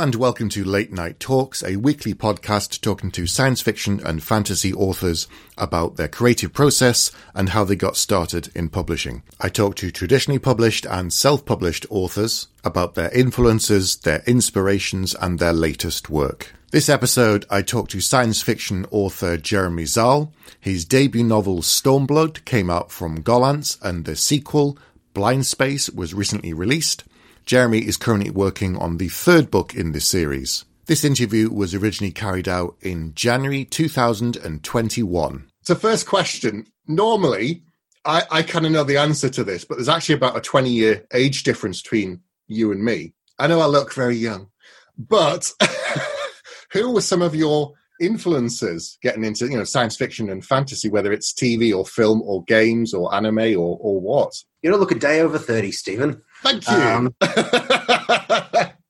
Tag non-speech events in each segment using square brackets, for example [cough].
and welcome to Late Night Talks, a weekly podcast talking to science fiction and fantasy authors about their creative process and how they got started in publishing. I talk to traditionally published and self-published authors about their influences, their inspirations, and their latest work. This episode, I talk to science fiction author Jeremy Szal. His debut novel Stormblood came out from Gollancz, and the sequel, Blind Space, was recently released. Jeremy is currently working on the third book in this series. This interview was originally carried out in January 2021. So, first question. Normally, I, I kind of know the answer to this, but there's actually about a 20 year age difference between you and me. I know I look very young, but [laughs] who were some of your influences getting into you know science fiction and fantasy, whether it's TV or film or games or anime or, or what? You don't look a day over 30, Stephen. Thank you. Um, [laughs]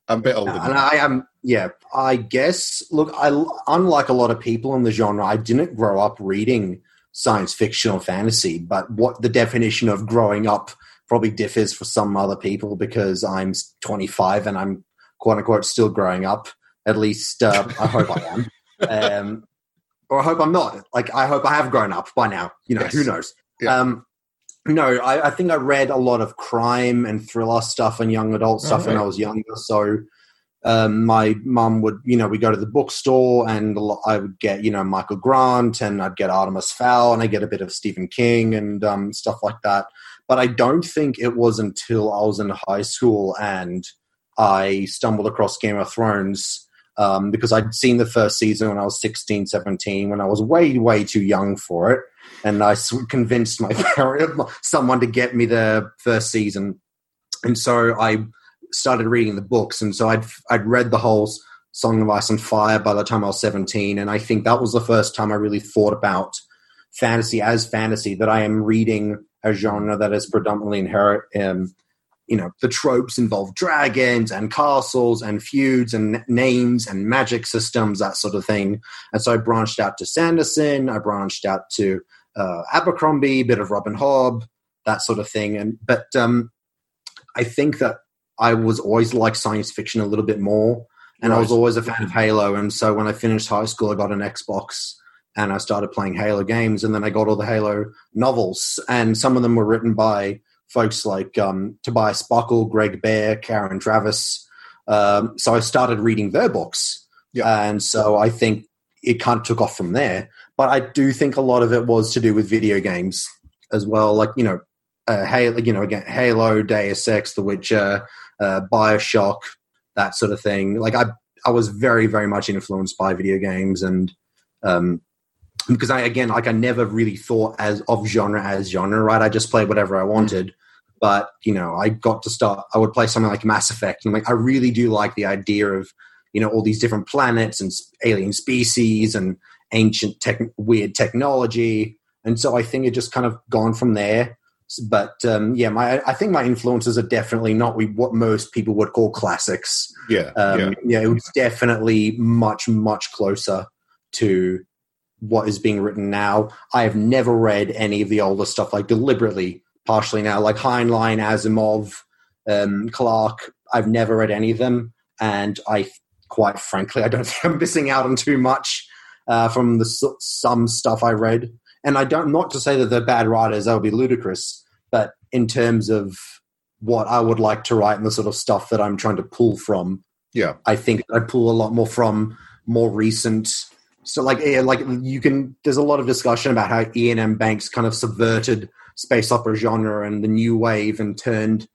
I'm a bit older. And I am, yeah, I guess. Look, I unlike a lot of people in the genre, I didn't grow up reading science fiction or fantasy. But what the definition of growing up probably differs for some other people because I'm 25 and I'm quote unquote still growing up. At least uh, I hope I am. [laughs] Um, or I hope I'm not. Like I hope I have grown up by now. You know, yes. who knows? Yeah. Um, no, I, I, think I read a lot of crime and thriller stuff and young adult stuff when I was younger. So um, my mum would, you know, we go to the bookstore and I would get, you know, Michael Grant and I'd get Artemis Fowl and I get a bit of Stephen King and um, stuff like that. But I don't think it was until I was in high school and I stumbled across Game of Thrones um, because I'd seen the first season when I was 16, 17, when I was way, way too young for it and I convinced my [laughs] parent, someone to get me the first season, and so I started reading the books, and so I'd I'd read the whole Song of Ice and Fire by the time I was seventeen, and I think that was the first time I really thought about fantasy as fantasy that I am reading a genre that is predominantly inherent. Um, you know, the tropes involve dragons and castles and feuds and names and magic systems, that sort of thing. And so I branched out to Sanderson. I branched out to uh, Abercrombie, bit of Robin Hobb, that sort of thing. And but um, I think that I was always like science fiction a little bit more, and right. I was always a fan of Halo. And so when I finished high school, I got an Xbox and I started playing Halo games, and then I got all the Halo novels, and some of them were written by folks like um, Tobias Buckell, Greg Bear, Karen Traviss. Um, so I started reading their books, yeah. and so I think it kind of took off from there. But I do think a lot of it was to do with video games as well, like you know, uh, Halo, you know, again, Halo, Deus Ex, The Witcher, uh, Bioshock, that sort of thing. Like I, I was very, very much influenced by video games, and um, because I again, like I never really thought as of genre as genre, right? I just played whatever I wanted. But you know, I got to start. I would play something like Mass Effect, and like I really do like the idea of you know all these different planets and alien species and ancient tech, weird technology. And so i think it just kind of gone from there. But um, yeah my i think my influences are definitely not what most people would call classics. Yeah um, yeah. yeah it was definitely much much closer to what is being written now. I have never read any of the older stuff like deliberately partially now like heinlein asimov um, clarke. I've never read any of them. And i quite frankly, I don't [laughs] think I'm missing out on too much uh, from the some stuff I read. And I don't not to say that they're bad writers; that would be ludicrous. But in terms of what I would like to write and the sort of stuff that I'm trying to pull from, yeah, I think I pull a lot more from more recent. So, like, yeah, like you can. There's a lot of discussion about how Iain M. Banks kind of subverted space opera genre and the new wave and turned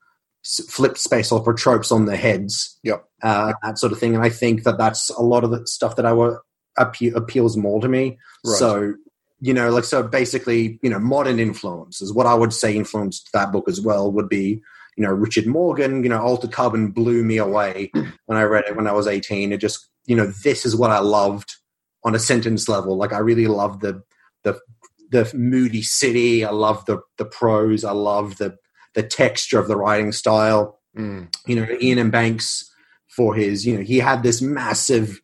flipped space opera tropes on their heads. Yep. Uh, that sort of thing. And I think that that's a lot of the stuff that I were appe- appeals more to me. Right. So, you know, like, so basically, you know, modern influences, what I would say influenced that book as well would be, you know, Richard Morgan, you know, Altered Carbon blew me away [clears throat] when I read it when I was 18. It just, you know, this is what I loved on a sentence level. Like, I really loved the, the, the moody city. I love the the prose. I love the the texture of the writing style. Mm. You know, Iain M. Banks for his, you know, he had this massive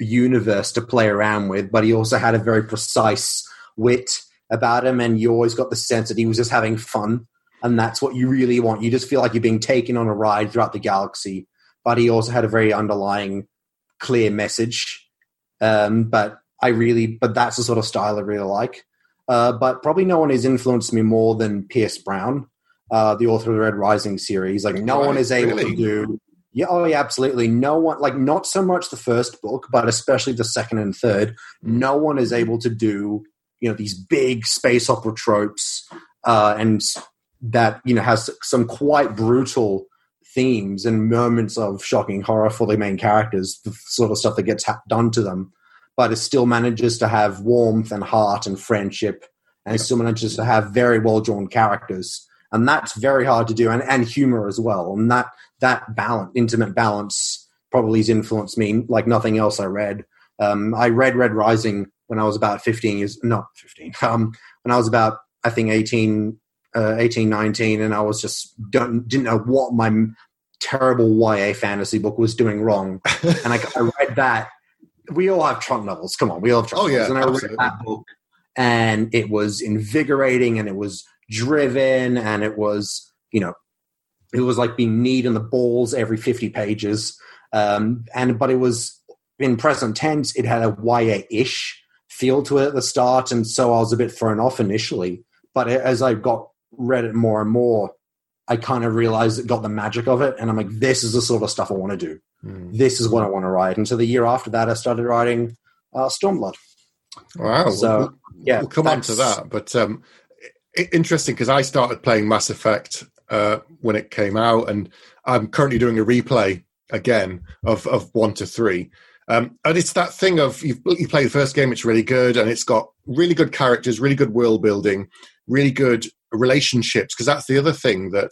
universe to play around with, but he also had a very precise wit about him, and you always got the sense that he was just having fun, and that's what you really want. You just feel like you're being taken on a ride throughout the galaxy but he also had a very underlying clear message. Um, but I really, but that's the sort of style I really like. Uh, but probably no one has influenced me more than Pierce Brown, uh, the author of the Red Rising series. Like no Right, one is able really? to do. Yeah, oh yeah, absolutely. No one, like not so much the first book, but especially the second and third. No one is able to do you know these big space opera tropes, uh, and that you know has some quite brutal themes and moments of shocking horror for the main characters, the sort of stuff that gets ha- done to them, but it still manages to have warmth and heart and friendship, and it still manages to have very well drawn characters, and that's very hard to do, and, and humor as well, and that that balance, intimate balance, probably has influenced me like nothing else I read. Um, I read Red Rising when I was about 15 years, not 15, [laughs] um, when I was about, I think, 18, uh, 18 19, and I was just don't, didn't know what my terrible YA fantasy book was doing wrong. [laughs] and I, I read that. We all have trunk novels. Come on, we all have trunk Oh, yeah. And I absolutely. read that book, and it was invigorating, and it was driven, and it was, you know, it was like being kneed in the balls every 50 pages. Um, and but it was in present tense, it had a YA-ish feel to it at the start, and so I was a bit thrown off initially. But as I got read it more and more, I kind of realized it got the magic of it, and I'm like, this is the sort of stuff I want to do. Hmm. This is what I want to write. And so the year after that, I started writing uh, Stormblood. Wow. So, we'll, Yeah, we'll come on to that. But um, interesting because I started playing Mass Effect uh, when it came out, and I'm currently doing a replay again of, of one to three. Um, and it's that thing of you, play the first game, it's really good, and it's got really good characters, really good world building, really good relationships. Because that's the other thing that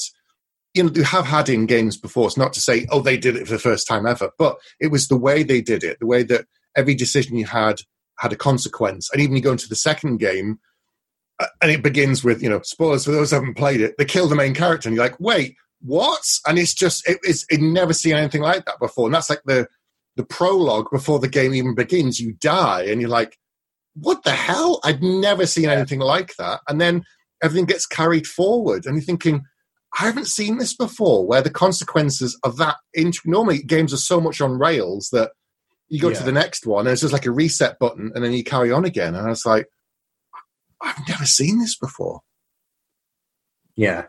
you know you have had in games before. It's not to say oh they did it for the first time ever, but it was the way they did it, the way that every decision you had had a consequence. And even you go into the second game, and it begins with you know spoilers for those who haven't played it. They kill the main character, and you're like, wait, what? And it's just it is it never seen anything like that before. And that's like the the prologue before the game even begins. You die, and you're like, what the hell? I'd never seen anything like that. And then everything gets carried forward, and you're thinking. I haven't seen this before, where the consequences of that. Int- normally, games are so much on rails that you go to the next one, and it's just like a reset button, and then you carry on again. And I was like, I've never seen this before. Yeah.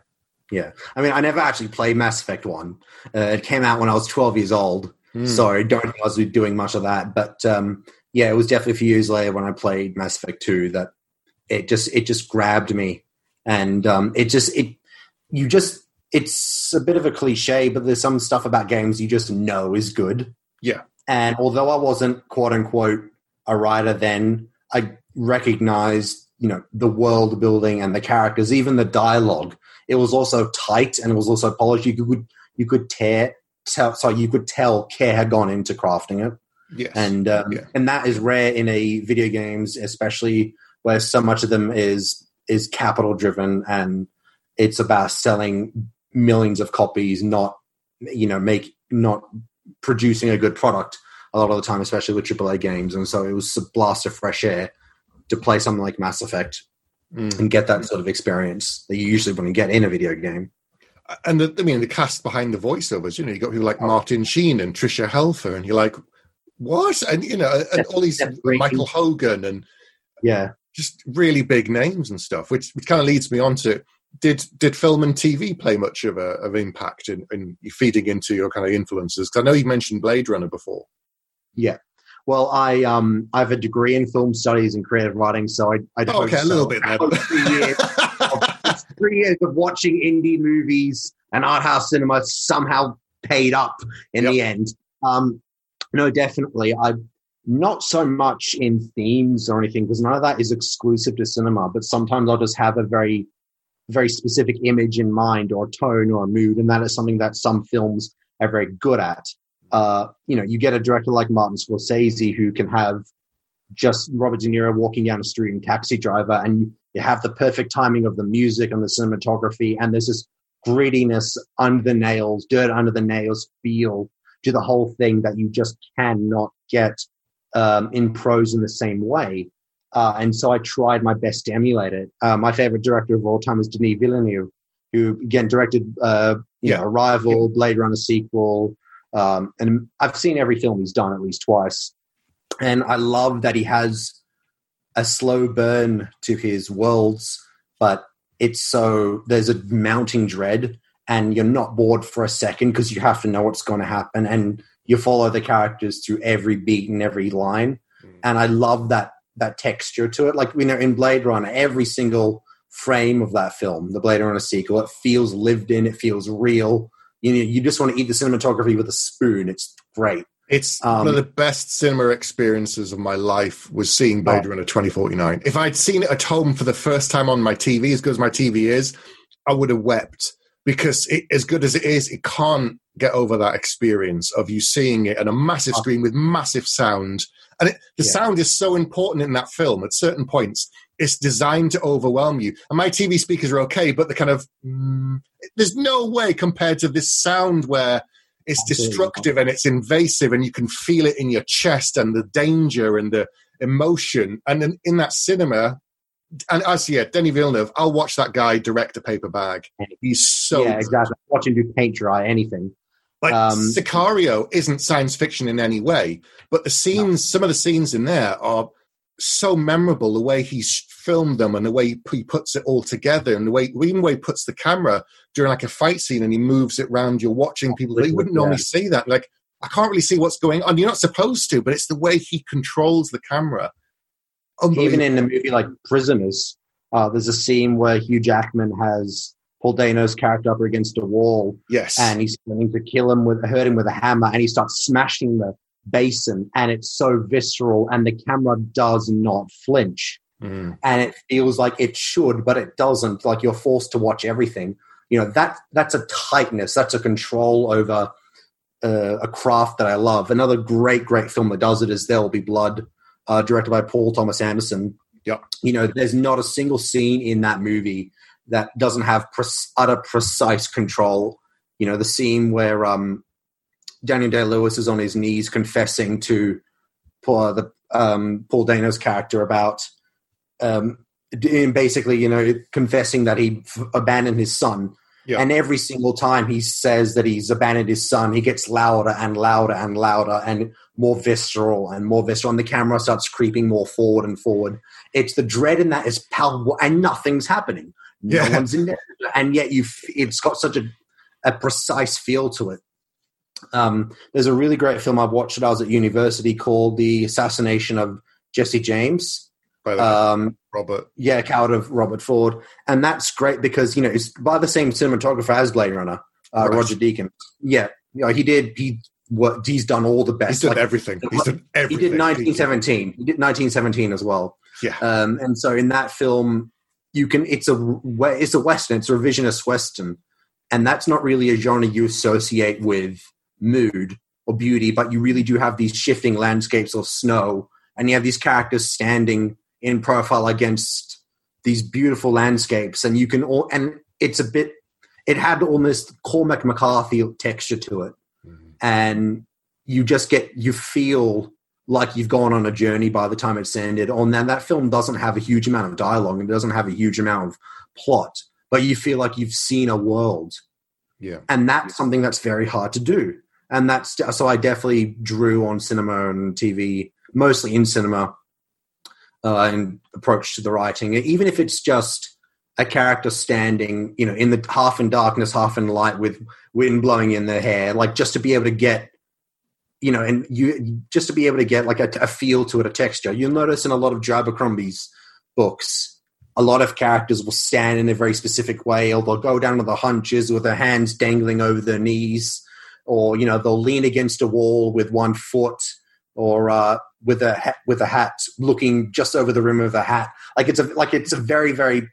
Yeah. I mean, I never actually played Mass Effect 1. Uh, it came out when I was 12 years old. Hmm. So I don't think I was doing much of that. But um, yeah, it was definitely a few years later when I played Mass Effect 2 that it just it just grabbed me. And um, it just it you just it's a bit of a cliche, but there's some stuff about games you just know is good. Yeah. And although I wasn't quote unquote a writer then, I recognized, you know, the world building and the characters, even the dialogue. It was also tight and it was also polished. You could you could tear tell so you could tell care had gone into crafting it yes, and um, Yeah. and that is rare in a video games, especially where so much of them is is capital driven and it's about selling millions of copies, not you know make not producing a good product a lot of the time, especially with AAA games. And so it was a blast of fresh air to play something like Mass Effect Mm. and get that sort of experience that you usually wouldn't get in a video game. and the, I mean the cast behind the voiceovers. You know, you got people Oh. like Martin Sheen and Tricia Helfer, and you're like, what? And you know, and all these. Michael Hogan and Yeah. just really big names and stuff, which, which kind of leads me on to did did film and TV play much of a of impact in, in feeding into your kind of influences? Because I know you mentioned Blade Runner before. Yeah. Well, I um I have a degree in film studies and creative writing, so I I Oh, okay, a little bit three years, of, three years of watching indie movies and art house cinema somehow paid up in Yep. the end. Um, no, definitely. I not so much in themes or anything because none of that is exclusive to cinema. But sometimes I'll just have a very very specific image in mind or tone or mood, and that is something that some films are very good at uh, you know, you get a director like Martin Scorsese who can have just Robert De Niro walking down the street in Taxi Driver, and you, you have the perfect timing of the music and the cinematography, and there's this grittiness under the nails, dirt under the nails feel to the whole thing that you just cannot get um, in prose in the same way. Uh, and so I tried my best to emulate it. Uh, my favorite director of all time is Denis Villeneuve, who again directed, uh, you Yeah. know, Arrival, Blade Runner sequel, Um, and I've seen every film he's done at least twice, and I love that he has a slow burn to his worlds, but it's so there's a mounting dread, and you're not bored for a second because you have to know what's going to happen, and you follow the characters through every beat and every line, mm. and I love that that texture to it. Like we know in Blade Runner, every single frame of that film, the Blade Runner sequel, it feels lived in, it feels real. You know, you just want to eat the cinematography with a spoon. It's great. It's um, one of the best cinema experiences of my life was seeing Blade oh. Runner 2049. If I'd seen it at home for the first time on my TV, as good as my TV is, I would have wept because it, as good as it is, it can't get over that experience of you seeing it on a massive oh. screen with massive sound. And it, the yeah. sound is so important in that film at certain points it's designed to overwhelm you. And my TV speakers are okay, but the kind of mm, there's no way compared to this sound where it's destructive and it's invasive, and you can feel it in your chest and the danger and the emotion. And in, in that cinema, and as yeah, Denis Villeneuve, I'll watch that guy direct a paper bag. He's so yeah, exactly. Watch him do paint dry anything. Like um, Sicario isn't science fiction in any way, but the scenes, no. some of the scenes in there are so memorable. The way he's filmed them and the way he puts it all together and the way even the way he puts the camera during like a fight scene and he moves it around you're watching people you wouldn't normally see that. Like i can't really see what's going on. You're not supposed to but it's the way he controls the camera. Even in a movie like prisoners uh, there's a scene where hugh jackman has paul dano's character up against a wall yes. and he's going to kill him with hurt him with a hammer and he starts smashing the basin and it's so visceral and the camera does not flinch Mm. And it feels like it should, but it doesn't. Like you're forced to watch everything. You know that that's a tightness. That's a control over uh, a craft that I love. Another great, great film that does it is There Will Be Blood, uh, directed by Paul Thomas Anderson. Yeah, you know, there's not a single scene in that movie that doesn't have pre- utter precise control. You know, the scene where um, Daniel Day Lewis is on his knees confessing to Paul, the um, Paul Dano's character about um, basically, you know, confessing that he f- abandoned his son. Yeah. And every single time he says that he's abandoned his son, he gets louder and louder and louder and more visceral and more visceral. And the camera starts creeping more forward and forward. It's the dread in that is palpable, and nothing's happening. No yeah. one's in there, and yet you. It's got such a, a precise feel to it. Um, there's a really great film I've watched when I was at university called "The Assassination of Jesse James." by the um, Robert. Yeah, Coward of Robert Ford, and that's great because you know it's by the same cinematographer as Blade Runner, uh, right. Roger Deakins. Yeah, you know, he did he what he's done all the best. He's done like, everything. He's done everything. He did 1917. He did 1917 as well. Yeah. Um, and so in that film, you can it's a it's a western. It's a revisionist western, and that's not really a genre you associate with mood or beauty, but you really do have these shifting landscapes of snow, and you have these characters standing in profile against these beautiful landscapes, and you can all and it's a bit. It had almost Cormac McCarthy texture to it, mm-hmm. and you just get you feel like you've gone on a journey by the time it's ended. On that, that film doesn't have a huge amount of dialogue and it doesn't have a huge amount of plot, but you feel like you've seen a world. Yeah, and that's something that's very hard to do. And that's so I definitely drew on cinema and TV, mostly in cinema, uh, and approach to the writing, even if it's just a character standing, you know, in the half in darkness, half in light, with wind blowing in their hair, like just to be able to get, you know, and you just to be able to get like a, a feel to it, a texture. You'll notice in a lot of Abercrombie's books, a lot of characters will stand in a very specific way, or they'll go down to the hunches with their hands dangling over their knees, or you know, they'll lean against a wall with one foot or uh, with a hat, with a hat looking just over the rim of the hat. Like it's a like it's a very very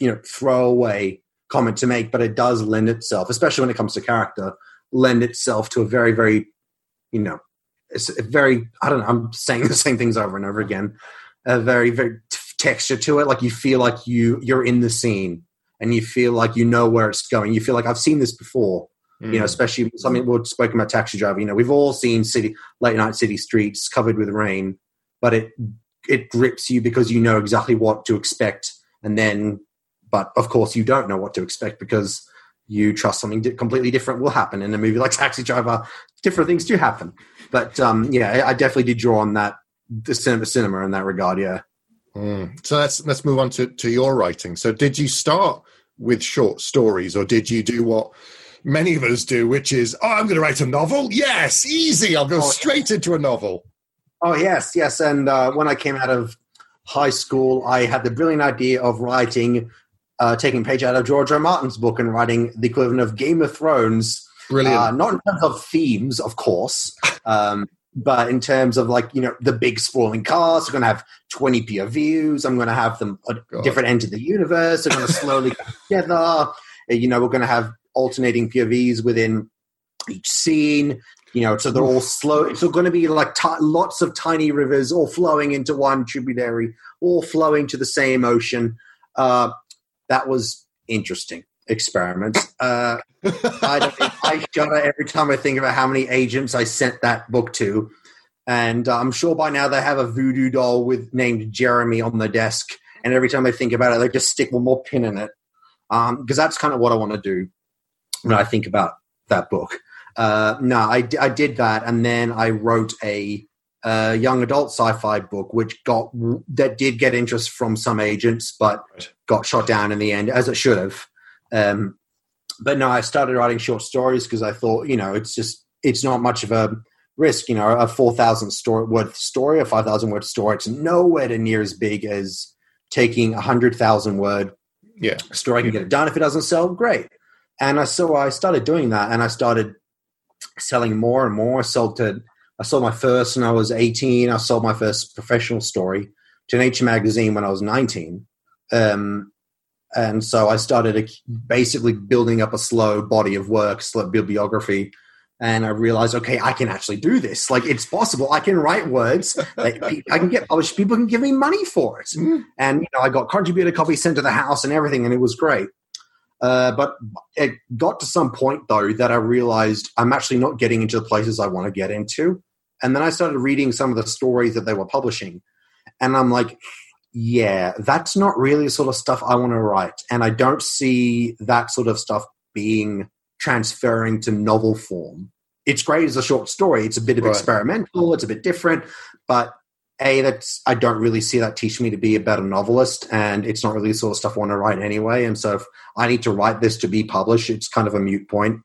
you know throwaway comment to make, but it does lend itself, especially when it comes to character, lend itself to a very very you know it's a very I don't know. I'm saying the same things over and over again. A very very t- texture to it, like you feel like you you're in the scene and you feel like you know where it's going. You feel like I've seen this before Mm. You know, mm. especially something we've spoken about taxi driver. You know, we've all seen city late night city streets covered with rain, but it it grips you because you know exactly what to expect, and then, but of course you don't know what to expect because you trust something completely different will happen in a movie like [laughs] Taxi Driver different things do happen. But um, yeah, I definitely did draw on that the cinema cinema in that regard. Yeah. Mm. So let's let's move on to to your writing. So did you start with short stories, or did you do what? Many of us do, which is, oh, I'm going to write a novel. Yes, easy. I'll go oh, straight into a novel. Oh yes, yes. And uh, when I came out of high school, I had the brilliant idea of writing, uh, taking page out of George R. Martin's book and writing the equivalent of Game of Thrones. Brilliant. Uh, not in terms of themes, of course, [laughs] um, but in terms of like you know the big sprawling cast. I'm going to have 20 POVs. I'm going to have them at God. different ends of the universe. They're going to slowly come [laughs] together. You know, we're going to have alternating POVs within each scene. You know, so they're all slow. It's all going to be like t- lots of tiny rivers all flowing into one tributary, all flowing to the same ocean. Uh, that was interesting experiment. Uh, I, I shudder every time I think about how many agents I sent that book to, and uh, I'm sure by now they have a voodoo doll with named Jeremy on the desk. And every time I think about it, they just stick one more pin in it because um, that's kind of what I want to do when I think about that book. Uh, no, I, I did that, and then I wrote a, a, young adult sci-fi book, which got that did get interest from some agents, but got shot down in the end, as it should have. Um, but no, I started writing short stories because I thought, you know, it's just it's not much of a risk. You know, a four thousand story word story, a five thousand word story, it's nowhere near as big as taking a hundred thousand word yeah story. I can get it done. If it doesn't sell, great. And I so I started doing that, and I started selling more and more. I sold to I sold my first when I was 18. I sold my first professional story to Nature magazine when I was 19. Um, and so I started basically building up a slow body of work, slow bibliography. And I realized, okay, I can actually do this. Like it's possible. I can write words. Like, I can get published. People can give me money for it. Mm. And you know, I got contributed copies sent to the house and everything, and it was great. Uh, but it got to some point though that I realized I'm actually not getting into the places I want to get into. And then I started reading some of the stories that they were publishing, and I'm like, yeah, that's not really the sort of stuff I want to write. And I don't see that sort of stuff being transferring to novel form. It's great as a short story. It's a bit of right. experimental. It's a bit different, but a that's I don't really see that teaching me to be a better novelist, and it's not really the sort of stuff I want to write anyway. And so if I need to write this to be published, it's kind of a mute point.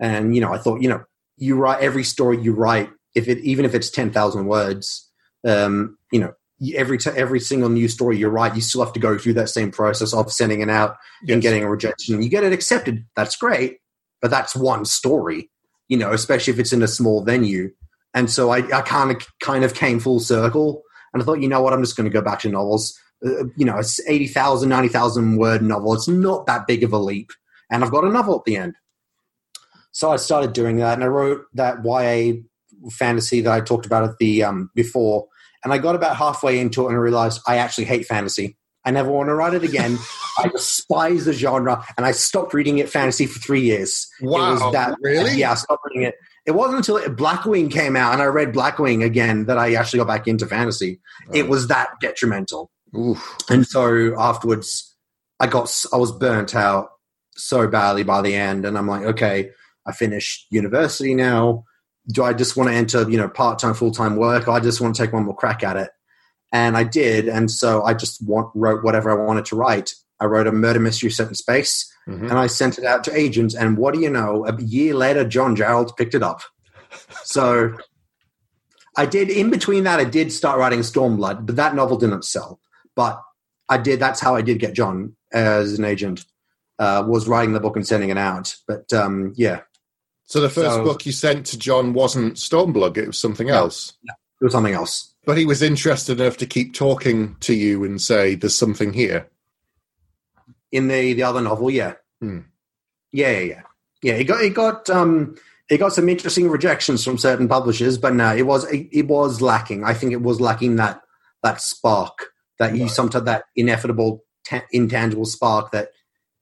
And you know, I thought, you know, you write every story you write, if it even if it's ten thousand words, um, you know, every t- every single new story you write, you still have to go through that same process of sending it out yes. and getting a rejection. You get it accepted, that's great, but that's one story, you know, especially if it's in a small venue. And so I, I kind of kind of came full circle, and I thought, you know what, I'm just going to go back to novels. Uh, you know, it's 80,000, 90,000 word novel. It's not that big of a leap, and I've got a novel at the end. So I started doing that, and I wrote that YA fantasy that I talked about at the um, before and I got about halfway into it and I realized I actually hate fantasy. I never want to write it again. [laughs] I despise the genre, and I stopped reading it fantasy for three years. Wow, it was that, really? Yeah, I stopped reading it. It wasn't until Blackwing came out and I read Blackwing again that I actually got back into fantasy. Oh. It was that detrimental. Oof. And so afterwards, I got I was burnt out so badly by the end, and I'm like, okay, I finished university now do I just want to enter, you know, part time, full time work? I just want to take one more crack at it. And I did. And so I just want, wrote whatever I wanted to write. I wrote a murder mystery set in space mm-hmm. and I sent it out to agents. And what do you know? A year later, John Jarrold picked it up. so I did, in between that, I did start writing Stormblood, but that novel didn't sell. But I did, that's how I did get John as an agent, uh, was writing the book and sending it out. But um, yeah, so the first so, book you sent to John wasn't Stormblood; it was something else. Yeah, it was something else. But he was interested enough to keep talking to you and say, "There's something here." In the the other novel, yeah, hmm. yeah, yeah, yeah, yeah. It got it got um it got some interesting rejections from certain publishers, but no, it was it, it was lacking. I think it was lacking that that spark that you right. sometimes that ineffable ta- intangible spark that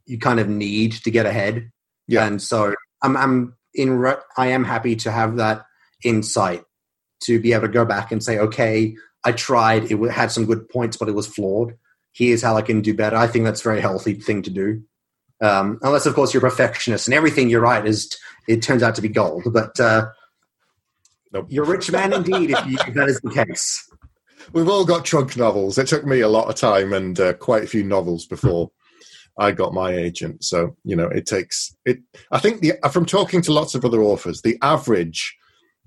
you kind of need to get ahead. Yeah, and so I'm I'm in re- I am happy to have that insight to be able to go back and say, okay, I tried. It had some good points, but it was flawed. Here's how I can do better. I think that's a very healthy thing to do. Um, unless, of course, you're a perfectionist and everything you write is it turns out to be gold. But uh, Nope. you're a rich man indeed if, you, if that is the case. [laughs] We've all got trunk novels. It took me a lot of time and uh, quite a few novels before I got my agent. So you know, it takes it. I think the from talking to lots of other authors, the average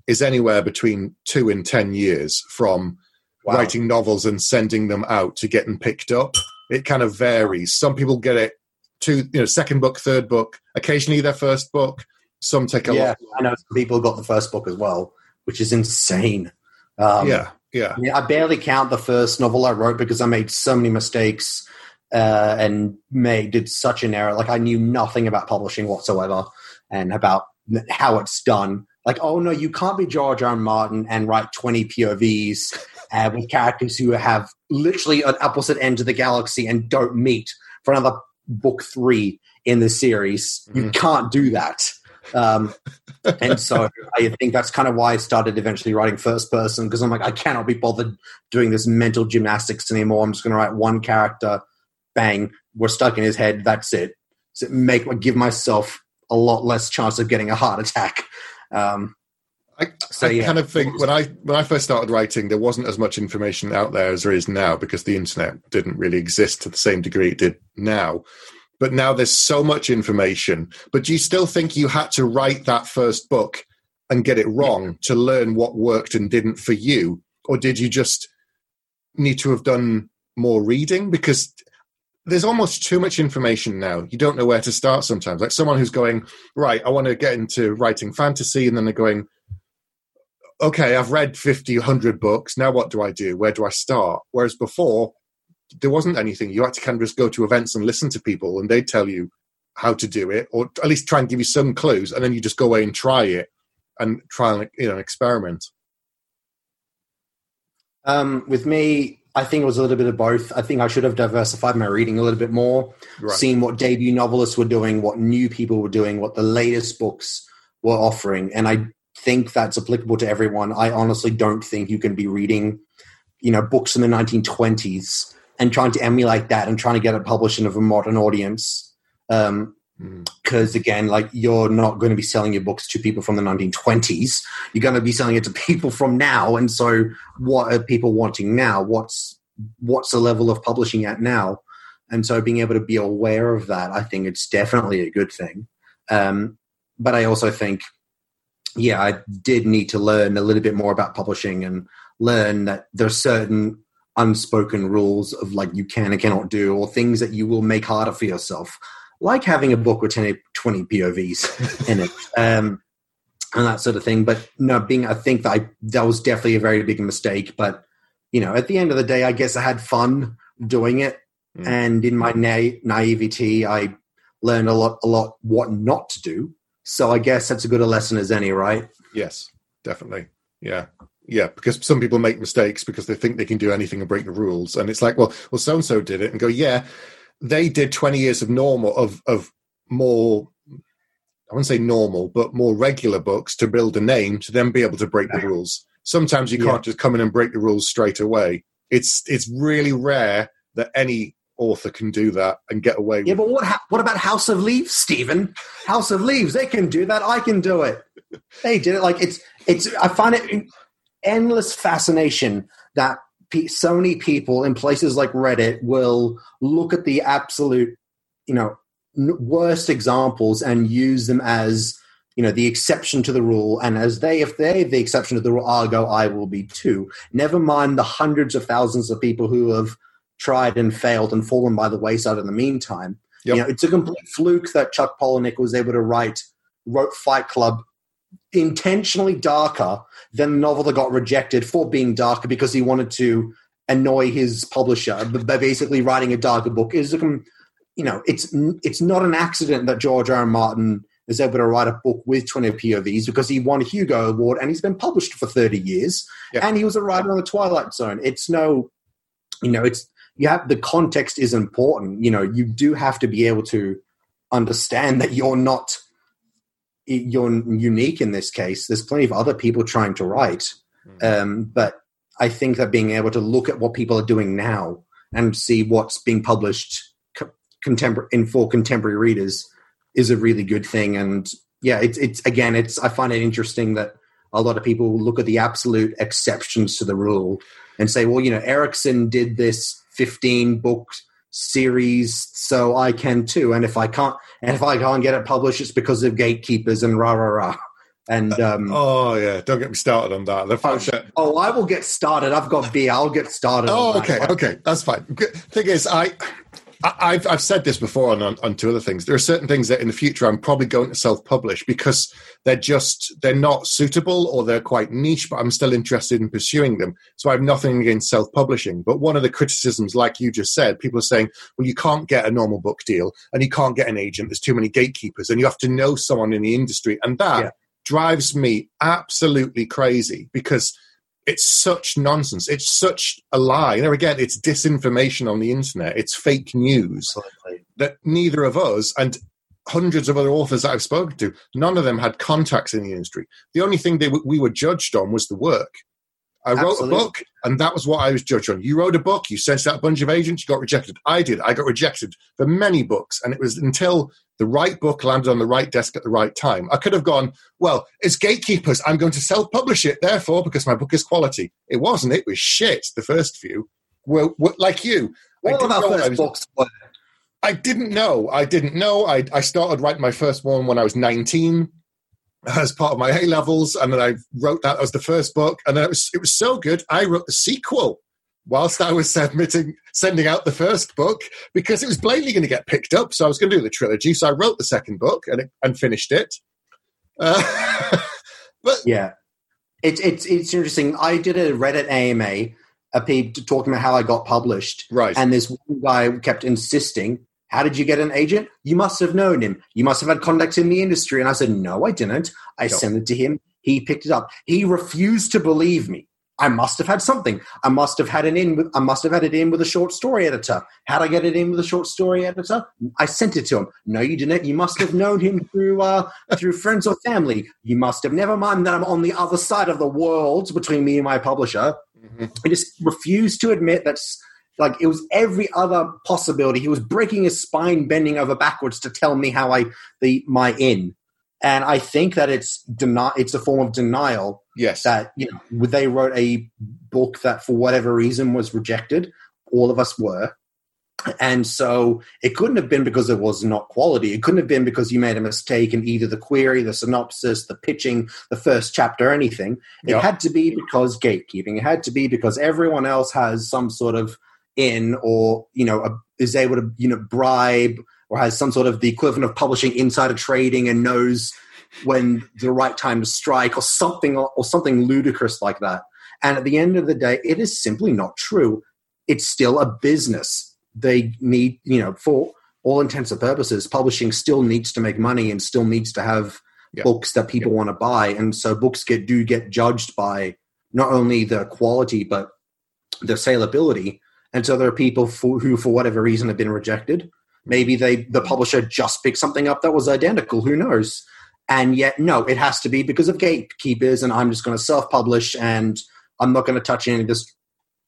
is anywhere between two and ten years from Wow. writing novels and sending them out to getting picked up. It kind of varies. Some people get it to you know second book, third book, occasionally their first book. Some take a Yeah, lot. I know some people got the first book as well, which is insane. Um, yeah, yeah. I, mean, I barely count the first novel I wrote because I made so many mistakes uh, and made did such an error. Like I knew nothing about publishing whatsoever and about how it's done. Like, oh no, you can't be George R. R. Martin and write twenty POVs uh, with characters who have literally an opposite end of the galaxy and don't meet for another book three in the series. You can't do that. Um, and so [laughs] I think that's kind of why I started eventually writing first person because I'm like, I cannot be bothered doing this mental gymnastics anymore. I'm just going to write one character, bang, we're stuck in his head. That's it. So make give myself a lot less chance of getting a heart attack. Um, I, So, I yeah. kind of think when I when I first started writing, there wasn't as much information out there as there is now because the internet didn't really exist to the same degree it did now. But now there's so much information. But do you still think you had to write that first book and get it wrong to learn what worked and didn't for you, or did you just need to have done more reading? Because there's almost too much information now. You don't know where to start sometimes. Like someone who's going, right, I want to get into writing fantasy, and then they're going, okay, I've read 50, 100 books. Now what do I do? Where do I start? Whereas before, there wasn't anything. You had to kind of just go to events and listen to people, and they'd tell you how to do it, or at least try and give you some clues, and then you just go away and try it and try and you know experiment. um, with me, I think it was a little bit of both. I think I should have diversified my reading a little bit more. Right. seen what debut novelists were doing, what new people were doing, what the latest books were offering. And I think that's applicable to everyone. I honestly don't think you can be reading, you know, books in the 1920s and trying to emulate that and trying to get it published in a modern audience. Um, Mm. because again, like you're not going to be selling your books to people from the 1920s. You're going to be selling it to people from now. And so, what are people wanting now? What's what's the level of publishing at now? And so, being able to be aware of that, I think it's definitely a good thing. Um, but I also think, yeah, I did need to learn a little bit more about publishing and learn that there are certain unspoken rules of like you can and cannot do, or things that you will make harder for yourself like having a book with 10, 20 POVs [laughs] in it, um, and that sort of thing. But no, being I think that I, that was definitely a very big mistake. But you know, at the end of the day, I guess I had fun doing it, Mm. and in my na- naivety, I learned a lot, a lot what not to do. So I guess that's as good a lesson as any, right? Yes, definitely. Yeah. Yeah, because some people make mistakes because they think they can do anything and break the rules. And it's like, well, well, so and so did it and go, yeah, they did 20 years of normal of of more I wouldn't say normal, but more regular books to build a name to then be able to break the rules. Sometimes you Yeah. can't just come in and break the rules straight away. It's it's really rare that any author can do that and get away with Yeah, but what ha- what about House of Leaves, Stephen? House of Leaves, they can do that. I can do it. [laughs] They did it. Like it's it's. I find it endless fascination that so many people in places like Reddit will look at the absolute, you know, n- worst examples and use them as you know the exception to the rule and as they if they the exception to the rule i'll go i will be too never mind the hundreds of thousands of people who have tried and failed and fallen by the wayside in the meantime Yep. you know it's a complete fluke that chuck palahniuk was able to write wrote fight club intentionally darker than the novel that got rejected for being darker because he wanted to annoy his publisher by basically writing a darker book is a you know it's it's not an accident that george r. R. martin is able to write a book with 20 povs because he won a hugo award and he's been published for 30 years Yeah. and he was a writer on the twilight zone it's no you know it's you have the context is important. You know you do have to be able to understand that you're not you're unique in this case. There's plenty of other people trying to write. Um, but i think that being able to look at what people are doing now and see what's being published contemporary in for contemporary readers is a really good thing. And yeah, it's it's again, it's I find it interesting that a lot of people look at the absolute exceptions to the rule and say, well, you know, Erikson did this 15 books series, so I can too. And if I can't, and if I can't get it published, it's because of gatekeepers and rah rah rah. And um, oh yeah, don't get me started on that. The fact that oh, I will get started. I've got beer. I'll get started. Oh, okay, okay, that's fine. Thing is, I I, have I've said this before on, on, on two other things. There are certain things that in the future I'm probably going to self publish because they're just they're not suitable or they're quite niche, but I'm still interested in pursuing them. So I have nothing against self publishing. But one of the criticisms, like you just said, people are saying, well, you can't get a normal book deal and you can't get an agent. There's too many gatekeepers, and you have to know someone in the industry, and that yeah. drives me absolutely crazy because it's such nonsense. It's such a lie. There again, it's disinformation on the internet. It's fake news Absolutely. that neither of us and hundreds of other authors that I've spoken to, none of them had contacts in the industry. The only thing they, we were judged on was the work. I wrote Absolutely. a book, and that was what I was judged on. You wrote a book, you sent out a bunch of agents, you got rejected. I did. I got rejected for many books, and it was until the right book landed on the right desk at the right time. I could have gone, well, it's gatekeepers. I'm going to self publish it, therefore, because my book is quality. It wasn't. It was shit, the first few. Well, like you. What of our first was, books were? I didn't know. I didn't know. I, I started writing my first one when I was 19 as part of my A levels, and then I wrote that as the first book, and then it was it was so good. I wrote the sequel whilst I was [laughs] submitting, sending out the first book because it was blatantly going to get picked up. So I was going to do the trilogy. So I wrote the second book and it, and finished it. Uh, [laughs] but yeah, it's it's it's interesting. I did a Reddit AMA, a talking about how I got published, right? And this one guy kept insisting how did you get an agent? You must have known him. You must have had contacts in the industry. And I said, No, I didn't. I no. sent it to him. He picked it up. He refused to believe me. I must have had something. I must have had it in. With, I must have had it in with a short story editor. How did I get it in with a short story editor? I sent it to him. No, you didn't. You must have known him through uh, through friends or family. You must have. Never mind that I'm on the other side of the world between me and my publisher. Mm-hmm. I just refused to admit that's like it was every other possibility. He was breaking his spine, bending over backwards to tell me how I the my in. And I think that it's deni- it's a form of denial. Yes. That you know they wrote a book that for whatever reason was rejected. All of us were. And so it couldn't have been because it was not quality. It couldn't have been because you made a mistake in either the query, the synopsis, the pitching, the first chapter, anything. It yep. had to be because gatekeeping. It had to be because everyone else has some sort of in or you know a, is able to you know bribe or has some sort of the equivalent of publishing insider trading and knows when the right time to strike or something or something ludicrous like that. And at the end of the day it is simply not true. It's still a business. They need you know for all intents and purposes publishing still needs to make money and still needs to have yeah. books that people yeah. want to buy. And so books get do get judged by not only the quality but the saleability and so there are people for, who, for whatever reason, have been rejected. Maybe they the publisher just picked something up that was identical. Who knows? And yet, no, it has to be because of gatekeepers, and I'm just going to self-publish, and I'm not going to touch any of this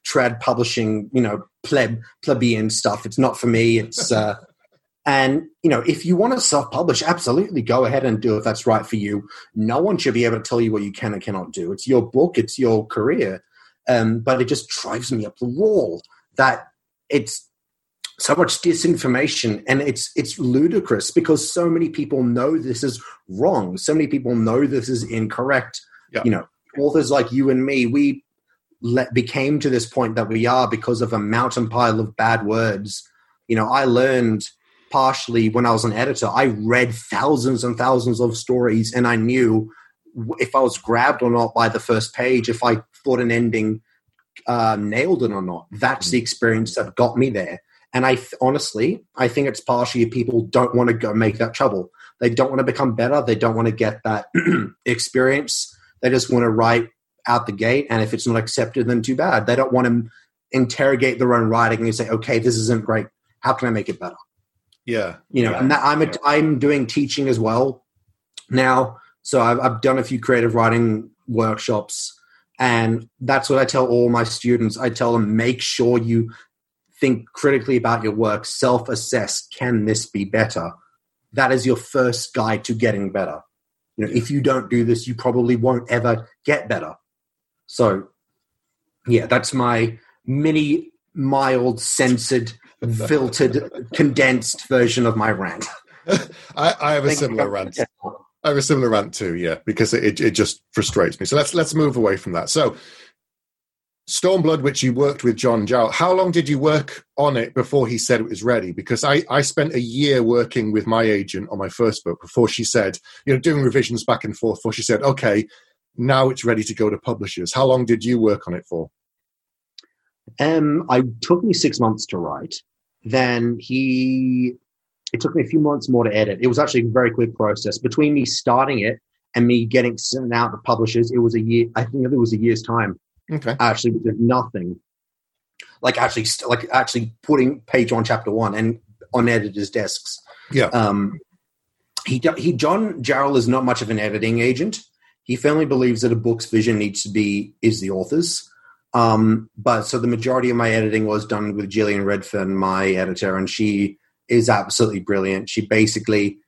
trad publishing, you know, pleb plebeian stuff. It's not for me. It's uh, [laughs] and you know, if you want to self-publish, absolutely go ahead and do it if that's right for you. No one should be able to tell you what you can and cannot do. It's your book. It's your career. Um, but it just drives me up the wall that it's so much disinformation and it's it's ludicrous because so many people know this is wrong. So many people know this is incorrect. Yeah. you know authors like you and me we let, became to this point that we are because of a mountain pile of bad words. You know i learned partially when i was an editor. I read thousands and thousands of stories and i knew if i was grabbed or not by the first page if i thought an ending uh, nailed it or not. That's the mm. experience that got me there. And I th- honestly, I think it's partially people don't want to go make that trouble. They don't want to become better. They don't want to get that [clears throat] experience. They just want to write out the gate. And if it's not accepted, then too bad. They don't want to interrogate their own writing and say, okay, this isn't great. How can I make it better? Yeah. You know, yeah. and that, I'm, a, I'm doing teaching as well now. So I've, I've done a few creative writing workshops and that's what I tell all my students. I tell them make sure you think critically about your work, self assess can this be better? That is your first guide to getting better. You know, if you don't do this, you probably won't ever get better. So, yeah, that's my mini, mild, censored, [laughs] filtered, condensed version of my rant. [laughs] I, I have a Thank similar rant. [laughs] I have a similar rant too, yeah, because it, it just frustrates me. So let's let's move away from that. So Stormblood, which you worked with John Jarrold, how long did you work on it before he said it was ready? Because I, I spent a year working with my agent on my first book before she said, you know, doing revisions back and forth before she said, okay, now it's ready to go to publishers. How long did you work on it for? Um, I took me six months to write. Then he, it took me a few months more to edit. It was actually a very quick process between me starting it and me getting sent out to publishers. It was a year. I think it was a year's time Okay. actually. But there's nothing like actually, like actually putting page on chapter one and on editors' desks. Yeah. Um, he he John Jarrold is not much of an editing agent. He firmly believes that a book's vision needs to be is the author's. Um, but so the majority of my editing was done with Gillian Redfern, my editor, and she is absolutely brilliant. She basically,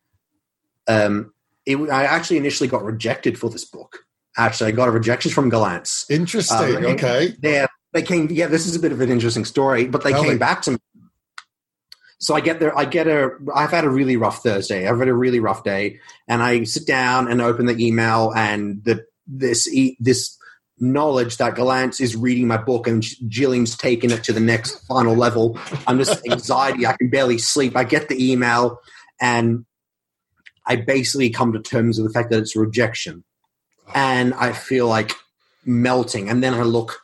um, it, I actually initially got rejected for this book. Actually, I got a rejection from Gollancz. Interesting. Um, okay. Yeah, they came. Yeah, this is a bit of an interesting story, but they Tell came me. back to me. So I get there. I get a. I've had a really rough Thursday. I've had a really rough day, and I sit down and open the email, and the this e- this knowledge that Gollancz is reading my book and Gillian's taking it to the next final level. I'm just [laughs] anxiety. I can barely sleep. I get the email, and I basically come to terms with the fact that it's rejection, and I feel like melting. And then I look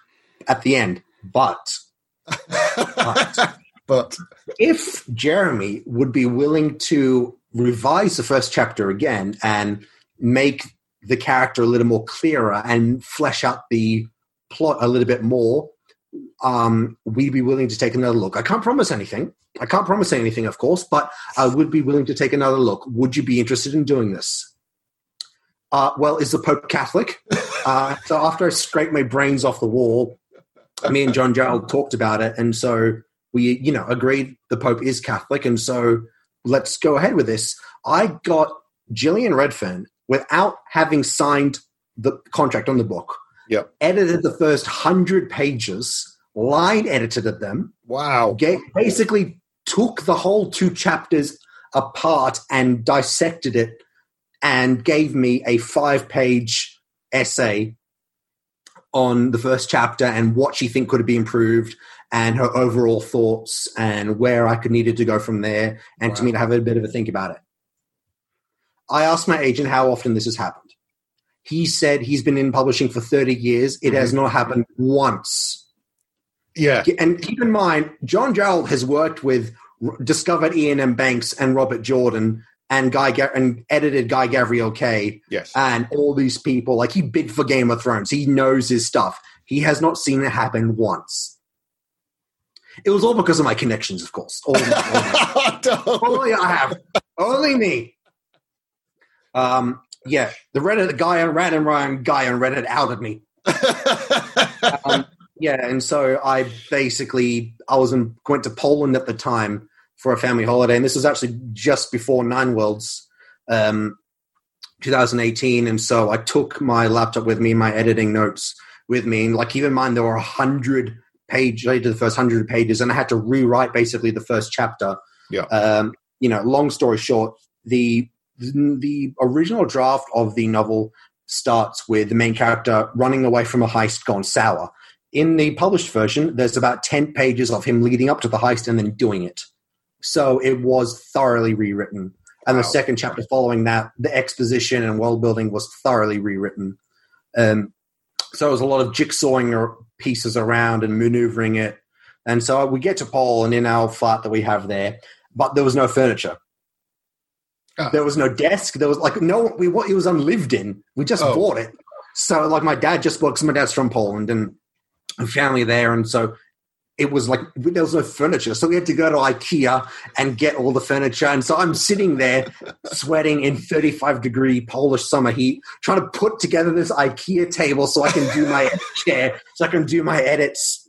at the end, but but [laughs] if Jeremy would be willing to revise the first chapter again and make the character a little more clearer and flesh out the plot a little bit more, um, we'd be willing to take another look. I can't promise anything. I can't promise anything, of course, but I would be willing to take another look. Would you be interested in doing this? Uh, well, is the Pope Catholic? [laughs] Uh, so after I scraped my brains off the wall, me and John Jarrold talked about it, and so we, you know, agreed the Pope is Catholic, and so let's go ahead with this. I got Gillian Redfern without having signed the contract on the book. Yep. Edited the first hundred pages, line edited them, wow. basically took the whole two chapters apart and dissected it and gave me a five page essay on the first chapter and what she think could be improved and her overall thoughts and where I could needed to go from there and to me to have a bit of a think about it. I asked my agent how often this has happened. He said he's been in publishing for 30 years. It has mm-hmm. not happened once. Yeah. And keep in mind, John Jarrold has worked with discovered Iain M. Banks and Robert Jordan and Guy and edited Guy Gavriel Kay Yes. and all these people. Like he bid for Game of Thrones. He knows his stuff. He has not seen it happen once. It was all because of my connections, of course. All, all [laughs] only I have. Only me. Um, yeah, the Reddit guy on Random Ryan guy on Reddit outed me. [laughs] um, yeah, and so I basically I was in, went to Poland at the time for a family holiday, and this was actually just before Nine Worlds, um, 2018. And so I took my laptop with me, my editing notes with me, and like keep in mind there were a hundred pages. I did the first hundred pages, and I had to rewrite basically the first chapter. Yeah. Um, you know, long story short, the the original draft of the novel starts with the main character running away from a heist gone sour. In the published version, there's about 10 pages of him leading up to the heist and then doing it. So it was thoroughly rewritten. And Wow. the second chapter following that, the exposition and world building was thoroughly rewritten. Um, so it was a lot of jigsawing or pieces around and maneuvering it. And so we get to Paul, and in our flat that we have there, but there was no furniture. Ah. There was no desk. There was like no. We what it was unlived in. We just Oh. bought it. So like my dad just bought. Cause my dad's from Poland and family there, and so it was like there was no furniture. So we had to go to IKEA and get all the furniture. And so I'm sitting there sweating in 35 degree Polish summer heat, trying to put together this IKEA table so I can do my [laughs] chair, so I can do my edits.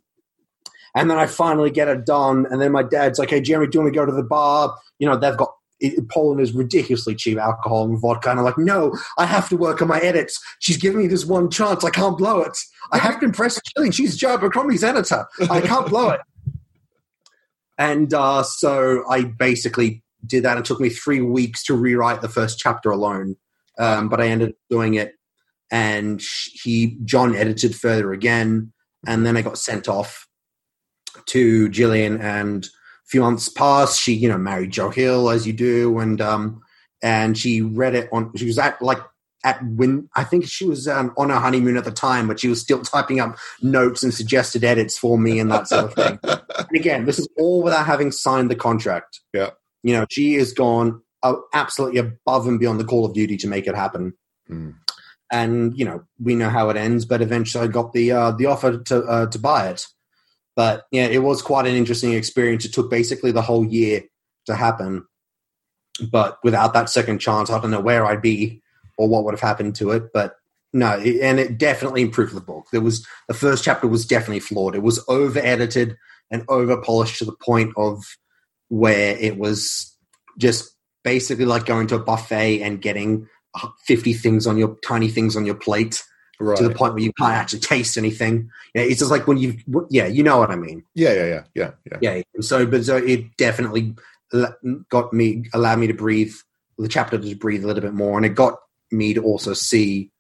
And then I finally get it done. And then my dad's like, hey, Jeremy, do you want to go to the bar? You know, they've got it, Poland is ridiculously cheap alcohol and vodka. And I'm like, no, I have to work on my edits. She's giving me this one chance. I can't blow it. I have to impress Gillian. She's Joe Abercrombie's editor. I can't blow it. And uh, so I basically did that. It took me three weeks to rewrite the first chapter alone, um, but I ended up doing it. And he, John, edited further again, and then I got sent off to Gillian. And few months passed. She, you know, married Joe Hill as you do, and um, and she read it on. She was at like at when I think she was um, on her honeymoon at the time, but she was still [laughs] typing up notes and suggested edits for me and that sort of thing. [laughs] and again, this is all without having signed the contract. Yeah, you know, she has gone uh, absolutely above and beyond the call of duty to make it happen. Mm. And you know, we know how it ends, but eventually I got the uh, the offer to uh, to buy it. But yeah, it was quite an interesting experience. It took basically the whole year to happen. But without that second chance, I don't know where I'd be or what would have happened to it. But no, it, and it definitely improved the book. There was the first chapter was definitely flawed. It was over edited and over polished to the point of where it was just basically like going to a buffet and getting uh, 50 things on your tiny things on your plate right. to the point where you can't actually taste anything. Yeah, it's just like when you, yeah, you know what I mean. Yeah, yeah, yeah, yeah, yeah. Yeah. So, but so it definitely got me, allowed me to breathe the chapter to breathe a little bit more, and it got me to also see,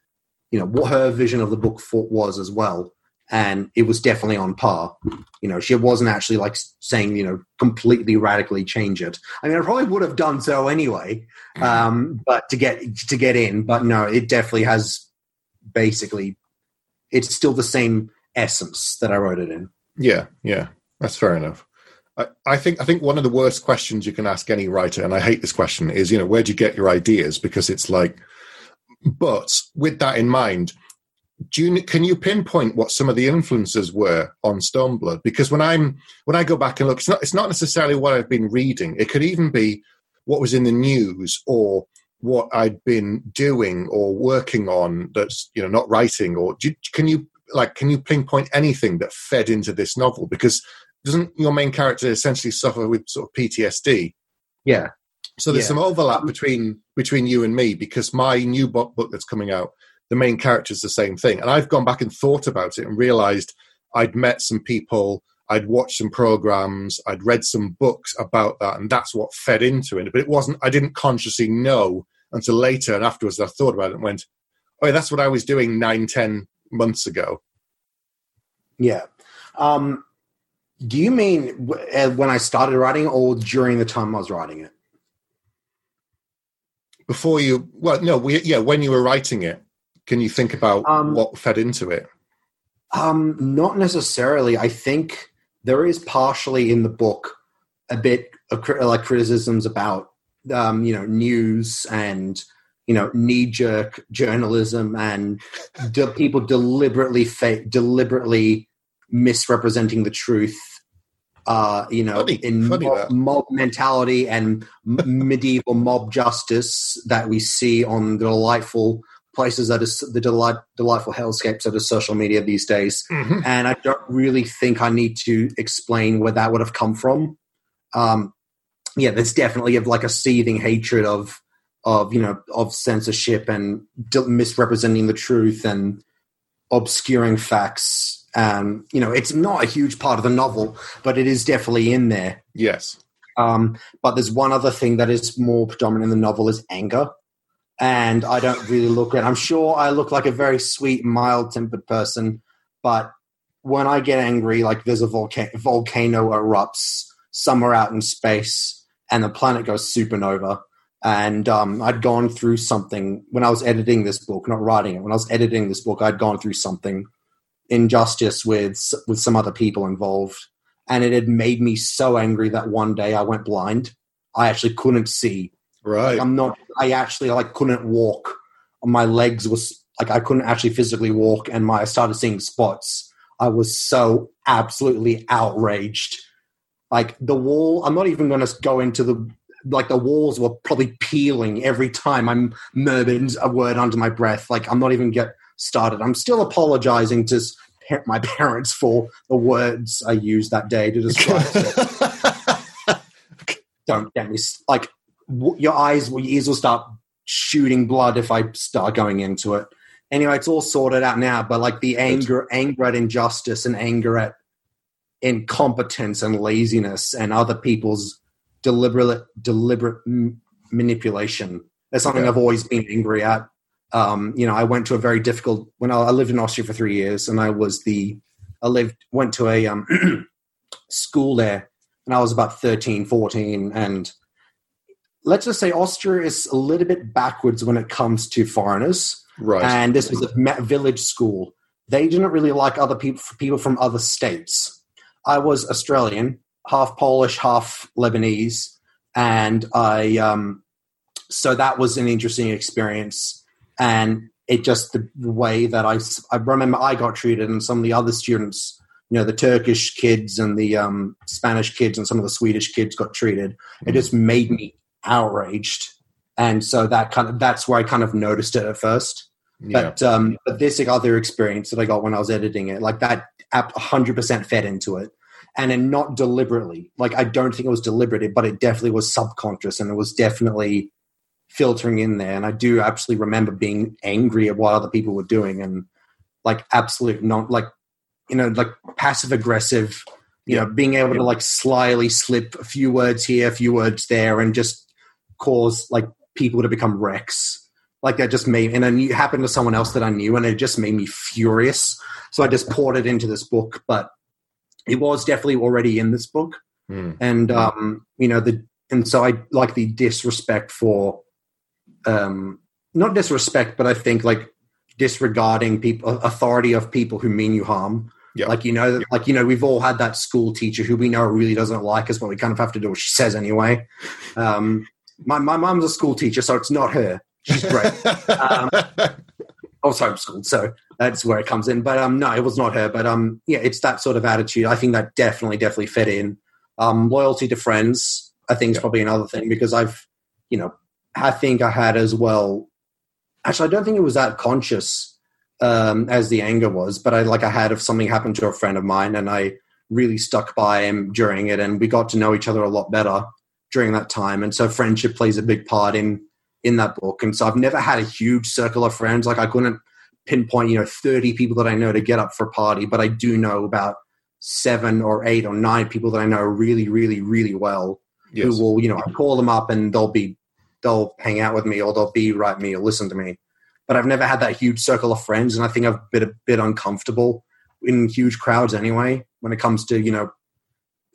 you know, what her vision of the book was as well. And it was definitely on par. You know, she wasn't actually like saying, you know, completely radically change it. I mean, I probably would have done so anyway, um, but to get to get in. But no, it definitely has basically. It's still the same essence that I wrote it in. Yeah, yeah, that's fair enough. I, I think I think one of the worst questions you can ask any writer, and I hate this question, is you know where do you get your ideas? Because it's like but with that in mind, you, can you pinpoint what some of the influences were on Stormblood? Because when I'm when I go back and look, it's not it's not necessarily what I've been reading. It could even be what was in the news or what I'd been doing or working on that's you know not writing. Or you, can you like can you pinpoint anything that fed into this novel? Because doesn't your main character essentially suffer with sort of PTSD? Yeah. So there's yeah. some overlap between between you and me because my new book, book that's coming out, the main character is the same thing, and I've gone back and thought about it and realized I'd met some people, I'd watched some programs, I'd read some books about that, and that's what fed into it. But it wasn't. I didn't consciously know until later, and afterwards I thought about it and went, "Oh, that's what I was doing nine, ten months ago." Yeah. Um, do you mean uh, when I started writing, or during the time I was writing it? before you well no we, yeah when you were writing it can you think about um, what fed into it um not necessarily i think there is partially in the book a bit of like criticisms about um you know news and you know knee jerk journalism and de- people deliberately fa- deliberately misrepresenting the truth uh, you know, funny, in funny mob, mob, mentality and [laughs] medieval mob justice that we see on the delightful places that is the delight, delightful hellscapes that is social media these days. Mm-hmm. And I don't really think I need to explain where that would have come from. Um, yeah, there's definitely like a seething hatred of of you know of censorship and misrepresenting the truth and obscuring facts um, you know, it's not a huge part of the novel, but it is definitely in there. Yes. Um, but there's one other thing that is more predominant in the novel is anger. And I don't really look at I'm sure I look like a very sweet, mild tempered person, but when I get angry, like there's a volcano, volcano erupts somewhere out in space and the planet goes supernova. And um, I'd gone through something when I was editing this book, not writing it. When I was editing this book, I'd gone through something injustice with with some other people involved, and it had made me so angry that one day I went blind. I actually couldn't see. Right. Like I'm not. I actually like couldn't walk. My legs was like I couldn't actually physically walk, and my I started seeing spots. I was so absolutely outraged. Like the wall. I'm not even going to go into the like the walls were probably peeling every time I'm murmured a word under my breath. Like I'm not even get started. I'm still apologizing to my parents for the words I used that day to describe it. [laughs] Don't get me like your eyes, your ears will start shooting blood if I start going into it. Anyway, it's all sorted out now, but like the anger, anger at injustice and anger at incompetence and laziness and other people's deliberate deliberate m- manipulation. That's something. I've always been angry at. Um, you know, I went to a very difficult when I, I lived in Austria for three years, and I was the I lived went to a um, [clears throat] school there, and I was about 13, 14, and let's just say Austria is a little bit backwards when it comes to foreigners right. and this was a village school. They didn't really like other people, people from other states. I was Australian, half Polish, half Lebanese, and I. Um, so that was an interesting experience, and it just the way that I I remember I got treated, and some of the other students, you know, the Turkish kids and the um, Spanish kids and some of the Swedish kids got treated. It just made me outraged, and so that kind of that's where I kind of noticed it at first. yeah. But um, but this other experience that I got when I was editing it, like that, hundred percent fed into it, and then not deliberately. Like I don't think it was deliberate, but it definitely was subconscious, and it was definitely filtering in there. And I do absolutely remember being angry at what other people were doing, and like absolute non, like you know, like passive aggressive. You know, being able to like slyly slip a few words here, a few words there, and just cause like people to become wrecks like that just made and then it happened to someone else that i knew and it just made me furious. So i just poured it into this book but it was definitely already in this book. Hmm. and um you know the and so i like the disrespect for um not disrespect but i think like disregarding people authority of people who mean you harm. Yeah. like you know like you know we've all had that school teacher who we know really doesn't like us but we kind of have to do what she says anyway. [laughs] Um my my mom's a school teacher so it's not her she's great [laughs] um, I was homeschooled, so that's where it comes in. But um, no, it was not her. But um, yeah, it's that sort of attitude. I think that definitely, definitely fit in. Um, loyalty to friends, I think, is Yeah. probably another thing because I've, you know, I think I had as well. Actually, I don't think it was that conscious um, as the anger was, but I like I had if something happened to a friend of mine, and I really stuck by him during it, and we got to know each other a lot better during that time. And so, friendship plays a big part in in that book. And so I've never had a huge circle of friends. Like I couldn't pinpoint, you know, 30 people that I know to get up for a party, but I do know about seven or eight or nine people that I know really, really, really well yes. who will, you know, I call them up and they'll be, they'll hang out with me or they'll be right me or listen to me. But I've never had that huge circle of friends. And I think I've been a bit uncomfortable in huge crowds anyway, when it comes to, you know,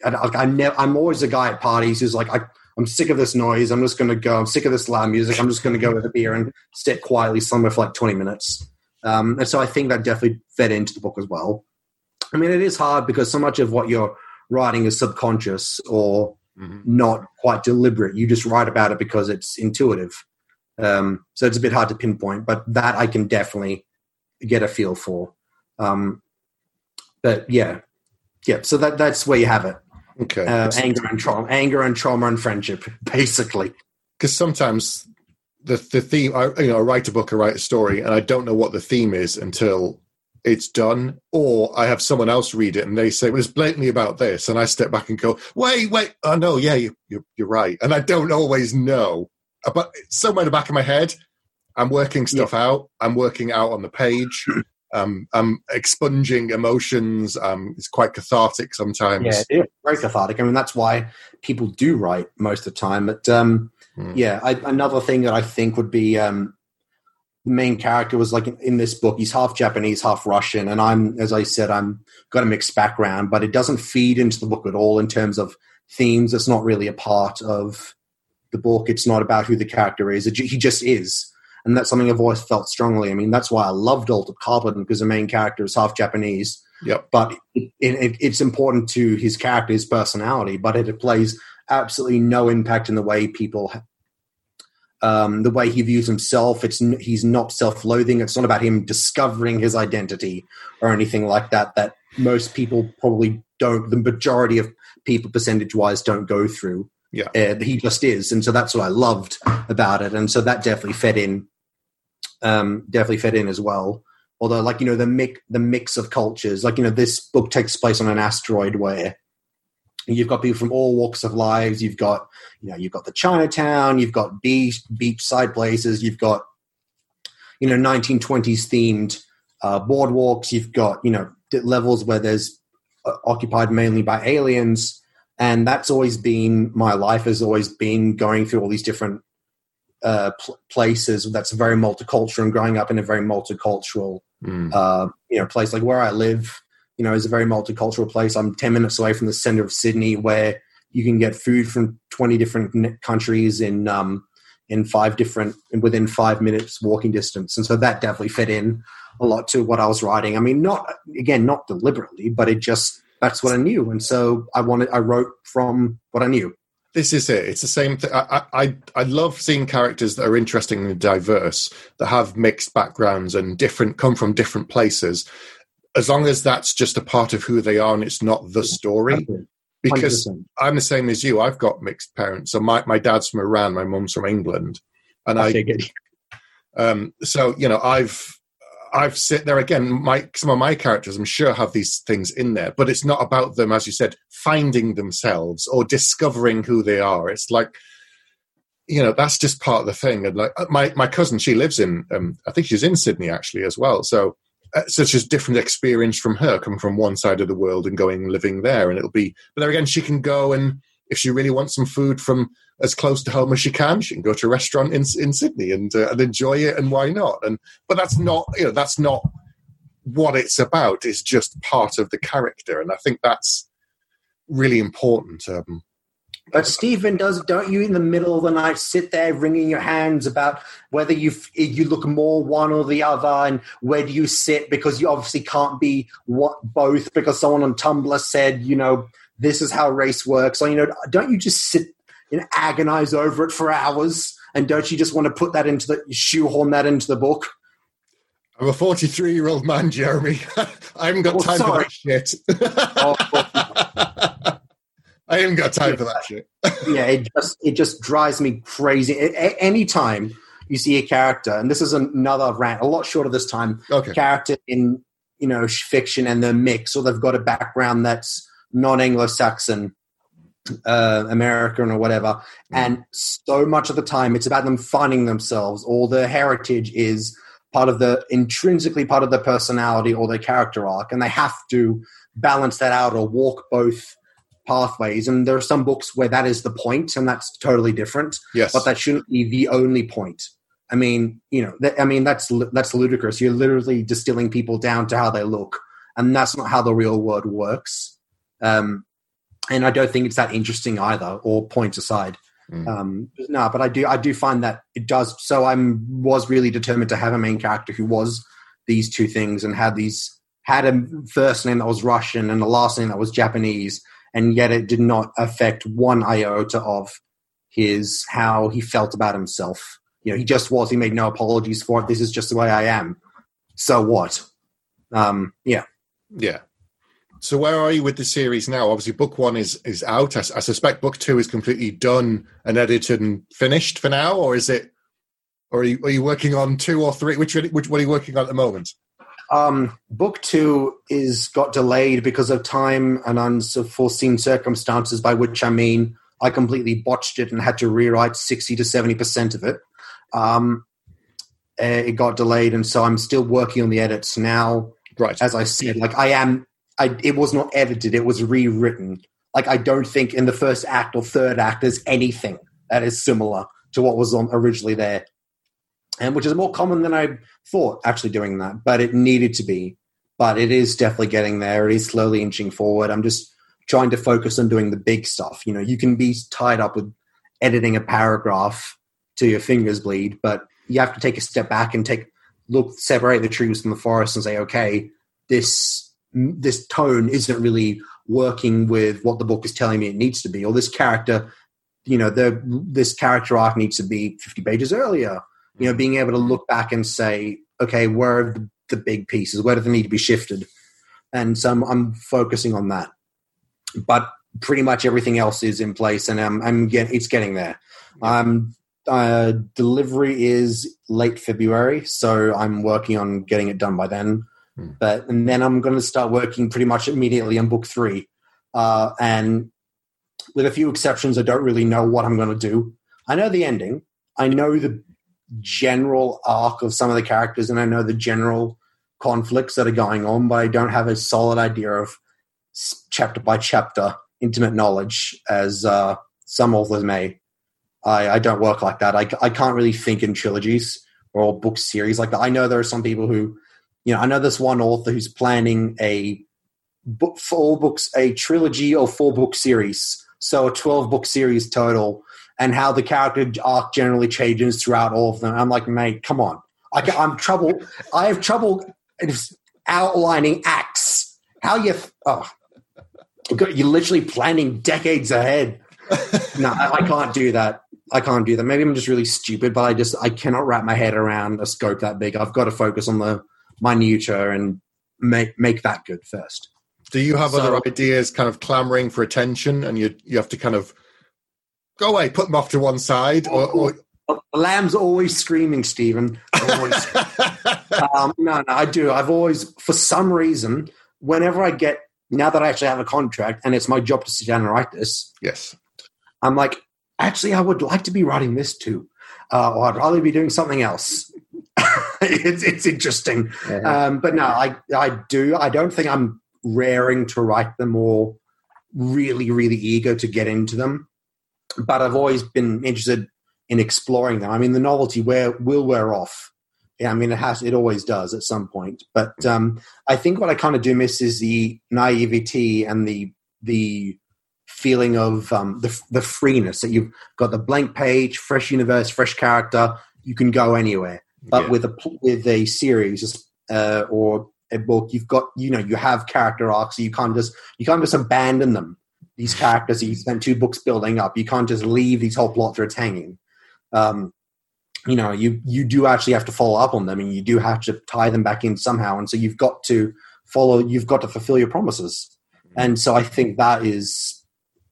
I, I, I never, I'm always a guy at parties who's like, I, I'm sick of this noise. I'm just going to go. I'm sick of this loud music. I'm just going to go with a beer and sit quietly somewhere for like 20 minutes. Um, and so I think that definitely fed into the book as well. I mean, it is hard because so much of what you're writing is subconscious or Mhm. not quite deliberate. You just write about it because it's intuitive. Um, so it's a bit hard to pinpoint, but that I can definitely get a feel for. Um, but yeah, yeah. So that that's where you have it Okay. uh, anger and trauma, anger and trauma and friendship, [laughs] basically. because sometimes the the theme I, you know I write a book I write a story and I don't know what the theme is until it's done or I have someone else read it and they say well, it's blatantly about this and I step back and go wait wait oh no yeah you, you, you're right and I don't always know but somewhere in the back of my head I'm working stuff out I'm working out on the page um, I'm expunging emotions um, it's quite cathartic sometimes Yeah, it is very cathartic. I mean, that's why people do write most of the time. But um, Hmm. yeah, I, another thing that I think would be um, the main character was like in this book, he's half Japanese, half Russian, and I'm, as I said, I'm got a mixed background, but it doesn't feed into the book at all in terms of themes. It's not really a part of the book. It's not about who the character is. It, he just is. And that's something I've always felt strongly. I mean, that's why I loved Altered Carbon because the main character is half Japanese yep but it, it, it's important to his character, his personality, but it, plays absolutely no impact in the way people, um, the way he views himself. It's he's not self-loathing. It's not about him discovering his identity or anything like that. That most people probably don't. The majority of people, percentage-wise, don't go through. Yeah. Uh, he just is, and so that's what I loved about it, and so that definitely fed in. Um, definitely fit in as well. although like you know the mix the mix of cultures like you know this book takes place on an asteroid where you've got people from all walks of lives. You've got you know you've got the chinatown you've got beach beachside places you've got you know 1920s themed uh, boardwalks. You've got you know levels where there's uh, occupied mainly by aliens. And that's always been my life has always been going through all these different uh, pl- places that's very multicultural and growing up in a very multicultural Mm. uh, you know place. Like where I live you know is a very multicultural place. I'm 10 minutes away from the center of Sydney where you can get food from 20 different n- countries in um, in five different within five minutes walking distance. And so that definitely fit in a lot to what I was writing. I mean not again not deliberately but it just that's what I knew. And so I wanted I wrote from what I knew This is it. It's the same thing. I, I I love seeing characters that are interesting and diverse, that have mixed backgrounds and different come from different places. As long as that's just a part of who they are and it's not the story. Because 100%. I'm the same as you. I've got mixed parents. So my, my dad's from Iran, my mum's from England. And I I um so you know I've I've sit there again. My some of my characters, I'm sure, have these things in there, but it's not about them, as you said, finding themselves or discovering who they are. It's like, you know, that's just part of the thing. And like uh, my my cousin, she lives in, um, I think she's in Sydney actually as well. So uh, so it's just different experience from her, coming from one side of the world and going living there. And it'll be, but there again, she can go and if she really wants some food from as close to home as she can, she can go to a restaurant in in Sydney and uh, and enjoy it. And why not? And but that's not you know that's not what it's about. It's just part of the character, and I think that's really important. Um, But Stephen, does don't you in the middle of the night sit there wringing your hands about whether you you look more one or the other, and where do you sit because you obviously can't be what both because someone on Tumblr said you know this is how race works. Or you know, don't you just sit and agonize over it for hours? And don't you just want to put that into the shoehorn that into the book? I'm a 43 year old man, Jeremy. [laughs] I haven't got Oh, time sorry. for that shit. [laughs] Oh, I haven't got time for that shit. yeah, it just it just drives me crazy. A- a- anytime you see a character, and this is another rant, a lot shorter this time, Okay. character in you know fiction and the mix, or they've got a background that's non-Anglo-Saxon, uh, American or whatever, and so much of the time it's about them finding themselves, or their heritage is part of the intrinsically part of their personality or their character arc, and they have to balance that out or walk both pathways. And there are some books where that is the point, and that's totally different Yes. but that shouldn't be the only point. I mean, you know, th- I mean that's that's ludicrous. You're literally distilling people down to how they look, and that's not how the real world works. Um, and I don't think it's that interesting either. Or points aside, Mm. um, no, but I do I do find that it does. So I was really determined to have a main character who was these two things and had these had a first name that was Russian and a last name that was Japanese, and yet it did not affect one iota of his how he felt about himself. You know, he just was. He made no apologies for it. This is just the way I am. So what? Um, yeah. Yeah. So where are you with the series now? Obviously, book one is is out. I suspect book two is completely done and edited and finished for now, or is it? Or are you, are you working on two or three? Which which what are you working on at the moment? Um, book two is got delayed because of time and unforeseen circumstances. By which I mean I completely botched it and had to rewrite sixty to seventy percent of it. Um, eh, it got delayed, and so I'm still working on the edits now. Right. as I said, like I am, I it was not edited; it was rewritten. Like I don't think in the first act or third act there's anything that is similar to what was on originally there, and which is more common than I thought. Actually, doing that, but it needed to be. But it is definitely getting there. It is slowly inching forward. I'm just trying to focus on doing the big stuff. You know, you can be tied up with editing a paragraph till your fingers bleed, but you have to take a step back and take look separate the trees from the forest and say, okay, this this tone isn't really working with what the book is telling me it needs to be, or this character, you know, the this character arc needs to be 50 pages earlier. You know, being able to look back and say, okay, where are the, the big pieces? Where do they need to be shifted? And so I'm, I'm focusing on that. But pretty much everything else is in place, and I'm, I'm it's getting there. Um, uh, delivery is late February, so I'm working on getting it done by then. Hmm. But and then I'm going to start working pretty much immediately on book three, uh, and with a few exceptions, I don't really know what I'm going to do. I know the ending. I know the general arc of some of the characters, and I know the general conflicts that are going on, but I don't have a solid idea of chapter by chapter intimate knowledge as uh, some authors may. I, I don't work like that. I, I can't really think in trilogies or book series like that. I know there are some people who, you know, I know this one author who's planning a book, four books, a trilogy or four book series. So a 12 book series total and how the character arc generally changes throughout all of them. I'm like, mate, come on. I, ca- I'm trouble. I have trouble outlining acts. How you? Oh, you're literally planning decades ahead. no, I can't do that. I can't do that. Maybe I'm just really stupid, but I just I cannot wrap my head around a scope that big. I've got to focus on the minutia and make make that good first. Do you have So- other ideas kind of clamoring for attention and you you have to kind of go away, put them off to one side or, or The lamb's always screaming, Stephen. Always [laughs] um, no, no, I do. I've always, for some reason, whenever I get now that I actually have a contract and it's my job to sit down and write this, yes. I'm like, actually, I would like to be writing this too, uh, or I'd rather be doing something else. [laughs] it's, it's interesting, um, but no, I I do. I don't think I'm raring to write them or really really eager to get into them. But I've always been interested in exploring them. I mean, the novelty wear will wear off. Yeah, I mean, it has. It always does at some point. But um, I think what I kind of do miss is the naivety and the the feeling of um, the the freeness that you've got the blank page, fresh universe, fresh character. You can go anywhere. But Yeah. with a with a series uh, or a book, you've got you know you have character arcs. So you can't just you can't just abandon them. These characters that you spent two books building up. You can't just leave these whole plot threads hanging. Um, you know, you you do actually have to follow up on them, and you do have to tie them back in somehow. And so you've got to follow. You've got to fulfill your promises. And so I think that is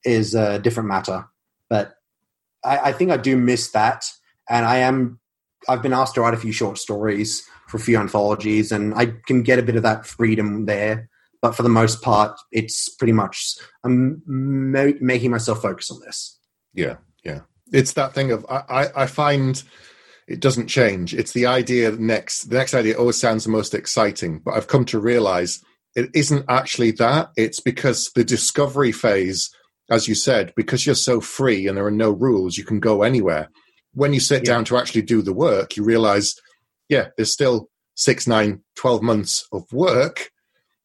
is a different matter. But I, I think I do miss that, and I am. I've been asked to write a few short stories for a few anthologies, and I can get a bit of that freedom there. But for the most part, it's pretty much I'm ma- making myself focus on this. Yeah, yeah. It's that thing of I, I, I find it doesn't change. It's the idea next the next idea always sounds the most exciting, but I've come to realize it isn't actually that. It's because the discovery phase, as you said, because you're so free and there are no rules, you can go anywhere. When you sit Yeah. down to actually do the work, you realize, yeah, there's still six, nine, 12 months of work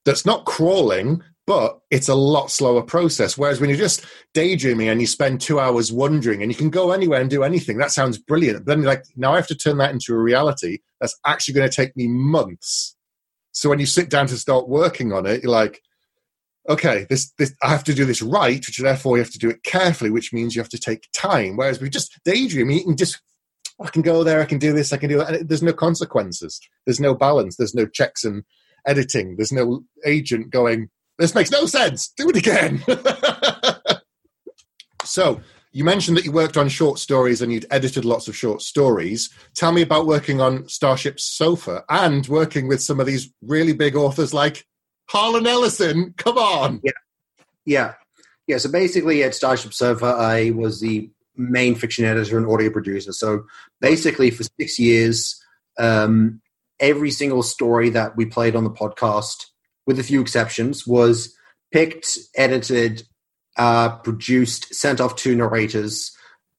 that's not crawling, but it's a lot slower process. Whereas when you're just daydreaming and you spend two hours wondering and you can go anywhere and do anything, that sounds brilliant. But then you're like, now I have to turn that into a reality that's actually going to take me months. So when you sit down to start working on it, you're like, okay, this, this I have to do this right, which therefore you have to do it carefully, which means you have to take time. Whereas we just daydream, you can just oh, I can go there, I can do this, I can do that. And there's no consequences. There's no balance. There's no checks and editing. There's no agent going, this makes no sense. Do it again. [laughs] so you mentioned that you worked on short stories and you'd edited lots of short stories. Tell me about working on Starship Sofa and working with some of these really big authors like Harlan Ellison. Come on. Yeah. Yeah. Yeah. So basically, at Starship Sofa, I was the main fiction editor and audio producer. So basically, for six years, um, every single story that we played on the podcast, with a few exceptions, was picked, edited, uh, produced, sent off to narrators,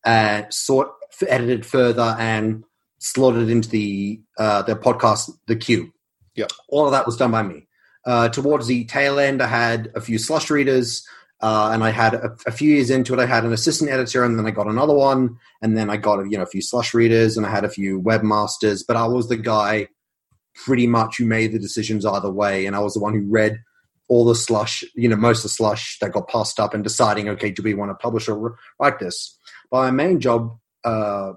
uh, sort, edited further, and slotted into the uh, the podcast, the queue. Yeah, All of that was done by me. Uh, towards the tail end, I had a few slush readers, uh, and I had a, a few years into it. I had an assistant editor, and then I got another one, and then I got you know a few slush readers, and I had a few webmasters. But I was the guy, pretty much, who made the decisions either way, and I was the one who read all the slush, you know, most of the slush that got passed up, and deciding, okay, do we want to publish or write this? But my main job uh,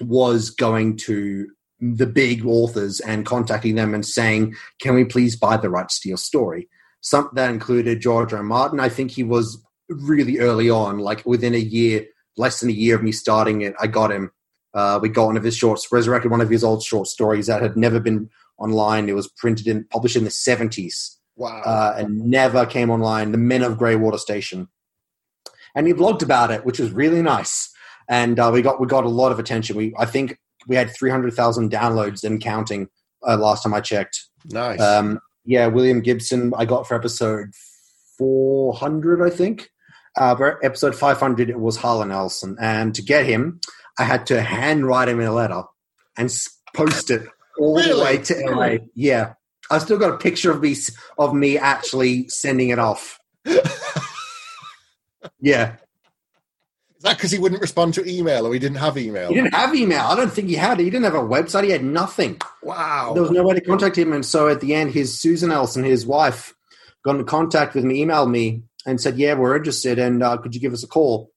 was going to the big authors and contacting them and saying, "Can we please buy the right to steal story?" Some that included George R. R. Martin. I think he was really early on, like within a year, less than a year of me starting it. I got him Uh, we got one of his shorts, resurrected one of his old short stories that had never been online. It was printed and published in the 70s Wow. uh, and never came online. The Men of Greywater Station, and he blogged about it, which was really nice. And uh, we got we got a lot of attention. We I think we had three hundred thousand downloads and counting uh, last time I checked. nice. Um, yeah, William Gibson I got for episode four hundred, I think. Uh, for episode five hundred, it was Harlan Ellison, and to get him, I had to handwrite him a letter and post it all the way to LA. Yeah, I still got a picture of me of me actually sending it off. [laughs] Yeah, Is that because he wouldn't respond to email or he didn't have email? he didn't have email. I don't think he had. He didn't have a website. He had nothing. Wow. There was no way to contact him, and so at the end, his Susan Ellison, his wife, got in contact with me, emailed me, and said, "Yeah, we're interested, and uh, could you give us a call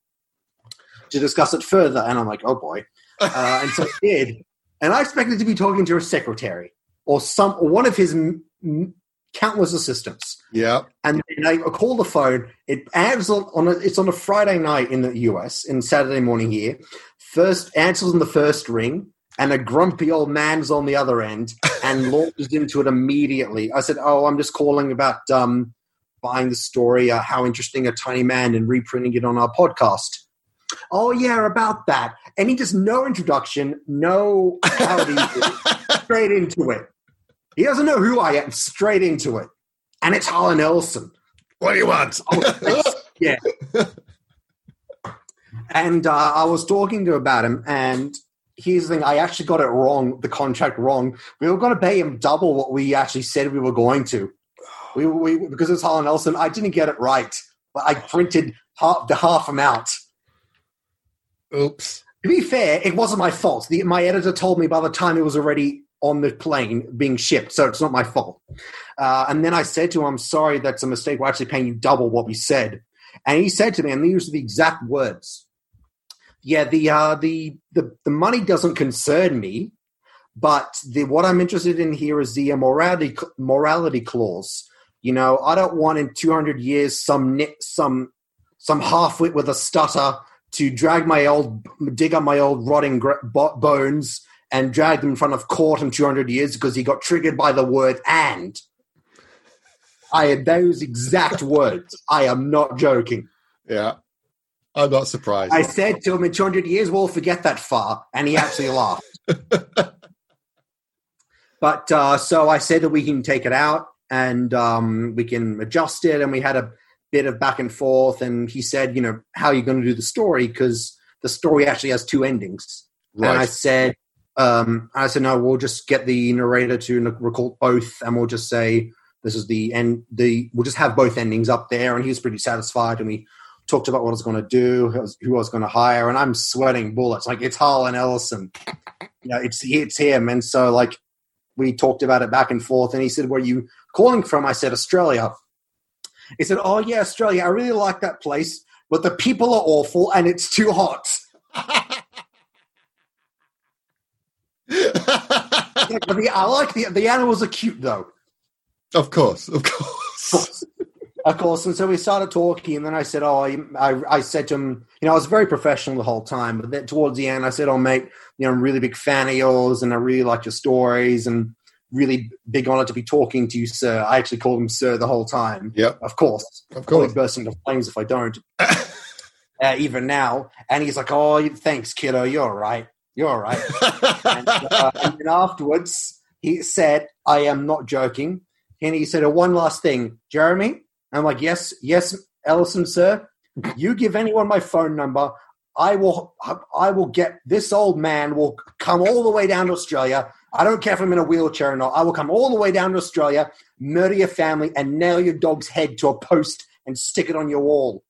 to discuss it further?" And I'm like, "Oh boy!" [laughs] Uh, and so he did, and I expected to be talking to a secretary or some or one of his m- m- countless assistants. yeah. And then I call the phone. It answers on, on a, it's on a Friday night in the US, and Saturday morning here. First answers on the first ring, and a grumpy old man's on the other end, and [laughs] launches into it immediately. I said, "Oh, I'm just calling about um, buying the story. Uh, how interesting a tiny man and reprinting it on our podcast." Oh yeah, about that. And he just no introduction, no howdy, [laughs] straight into it. He doesn't know who I am, straight into it. And it's Harlan Ellison. What do you want? [laughs] Oh, yeah. And uh, I was talking to him about him, and here's the thing: I actually got it wrong, the contract wrong. We were going to pay him double what we actually said we were going to. We, we because it's Harlan Ellison. I didn't get it right, but I printed half the half amount. Oops. To be fair, it wasn't my fault. The, my editor told me by the time it was already on the plane being shipped, so it's not my fault. Uh, and then I said to him, I'm sorry, that's a mistake. We're actually paying you double what we said. And he said to me, and these are the exact words Yeah, the, uh, the, the, the money doesn't concern me, but the, what I'm interested in here is the morality, morality clause. You know, I don't want in 200 years some, some, some half-wit with a stutter to drag my old, dig up my old rotting bones and drag them in front of court in 200 years because he got triggered by the word and. I had those exact [laughs] words. I am not joking. Yeah. I'm not surprised. I said to him in 200 years, we'll forget that far. And he actually [laughs] laughed. but uh, so I said that we can take it out and um, we can adjust it. And we had a bit of back and forth. And he said, you know, how are you going to do the story? Because the story actually has two endings. And I said, um, I said, no, we'll just get the narrator to record both, and we'll just say this is the end. The we'll just have both endings up there, and he was pretty satisfied. And we talked about what I was going to do, who I was, going to hire, and I'm sweating bullets. Like it's Harlan Ellison, you know, it's it's him, and so like we talked about it back and forth. And he said, "Where are you calling from?" I said, "Australia." He said, "Oh yeah, Australia. I really like that place, but the people are awful, and it's too hot." [laughs] But the, I like the the animals are cute though. of course. Of course. Of course, and so we started talking, and then I said, "Oh, I, I, I said to him, you know, I was very professional the whole time, but then towards the end, I said, "Oh, mate, you know, I'm a really big fan of yours, and I really like your stories, and really big honor to be talking to you, sir." I actually called him sir the whole time. Yeah, Of course, Of course. bursting into flames if I don't. [laughs] uh, even now, and he's like, "Oh, thanks, kiddo. You're all right. You're all right." and, [laughs] uh, and then afterwards, he said, I am not joking. And he said, oh, one last thing, Jeremy. I'm like, yes, yes, Ellison, sir. You give anyone my phone number. I will, I will get this old man will come all the way down to Australia. I don't care if I'm in a wheelchair or not. I will come all the way down to Australia, murder your family, and nail your dog's head to a post and stick it on your wall.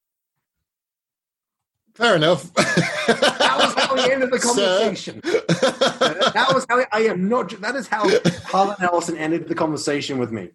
Fair enough. That was how we ended the conversation. that was how I am not. That is how Harlan Ellison ended the conversation with me.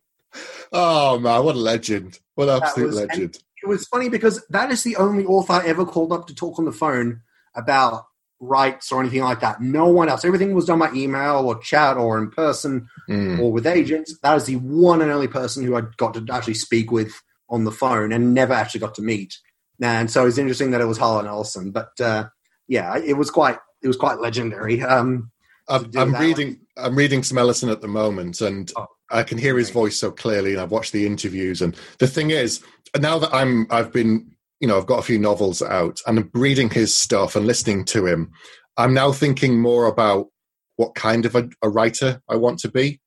oh man, what a legend! What an absolute was- legend. It was funny because that is the only author I ever called up to talk on the phone about rights or anything like that. No one else. Everything was done by email or chat or in person Mm. or with agents. That is the one and only person who I got to actually speak with on the phone and never actually got to meet. And so it's interesting that it was Harlan Ellison. But uh, yeah, it was quite it was quite legendary. Um, I'm, I'm reading. I'm reading some Ellison at the moment, and oh, I can hear his voice so clearly. And I've watched the interviews, and the thing is, now that I'm, I've been, you know, I've got a few novels out, and I'm reading his stuff and listening to him. I'm now thinking more about what kind of a, a writer I want to be,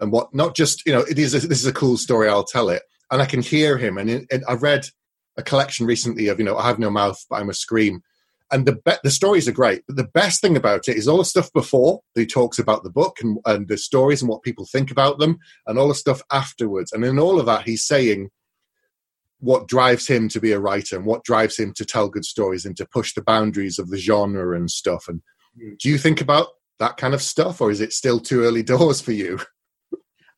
and what not just, you know, it is. A, this is a cool story. I'll tell it, and I can hear him. And it, it, I've read a collection recently of, you know, I have no mouth, but I'm a scream and the be- the stories are great. But the best thing about it is all the stuff before he talks about the book and, and the stories and what people think about them, and all the stuff afterwards. And in all of that, he's saying what drives him to be a writer and what drives him to tell good stories and to push the boundaries of the genre and stuff. And hmm. do you think about that kind of stuff, or is it still too early doors for you?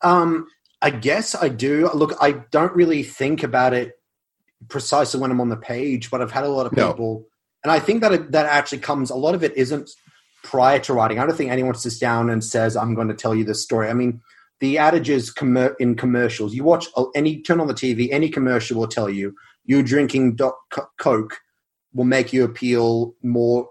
Um, I guess I do. Look, I don't really think about it precisely when I'm on the page, but I've had a lot of people. No and I think that it, that actually comes. A lot of it isn't prior to writing. I don't think anyone sits down and says, "I'm going to tell you this story." I mean, the adages commer- in commercials. You watch any turn on the TV, any commercial will tell you you drinking Coke will make you appeal more,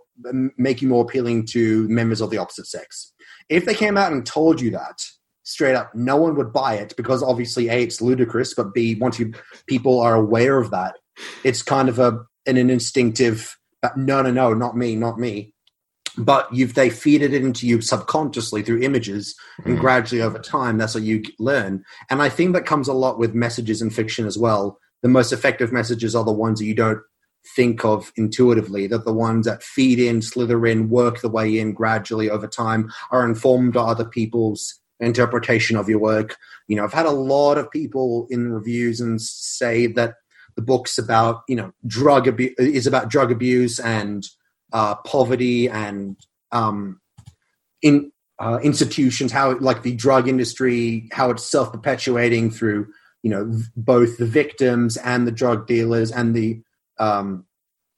make you more appealing to members of the opposite sex. If they came out and told you that straight up, no one would buy it because obviously a it's ludicrous, but b once you people are aware of that, it's kind of a an instinctive no, no, no, not me, not me. But you've they feed it into you subconsciously through images, and mm. gradually over time, that's what you learn. And I think that comes a lot with messages in fiction as well. The most effective messages are the ones that you don't think of intuitively. That the ones that feed in, slither in, work the way in gradually over time, are informed by other people's interpretation of your work. You know, I've had a lot of people in reviews and say that the book's about you know drug abuse is about drug abuse and uh, poverty and um, in uh, institutions how like the drug industry how it's self perpetuating through you know both the victims and the drug dealers and the um,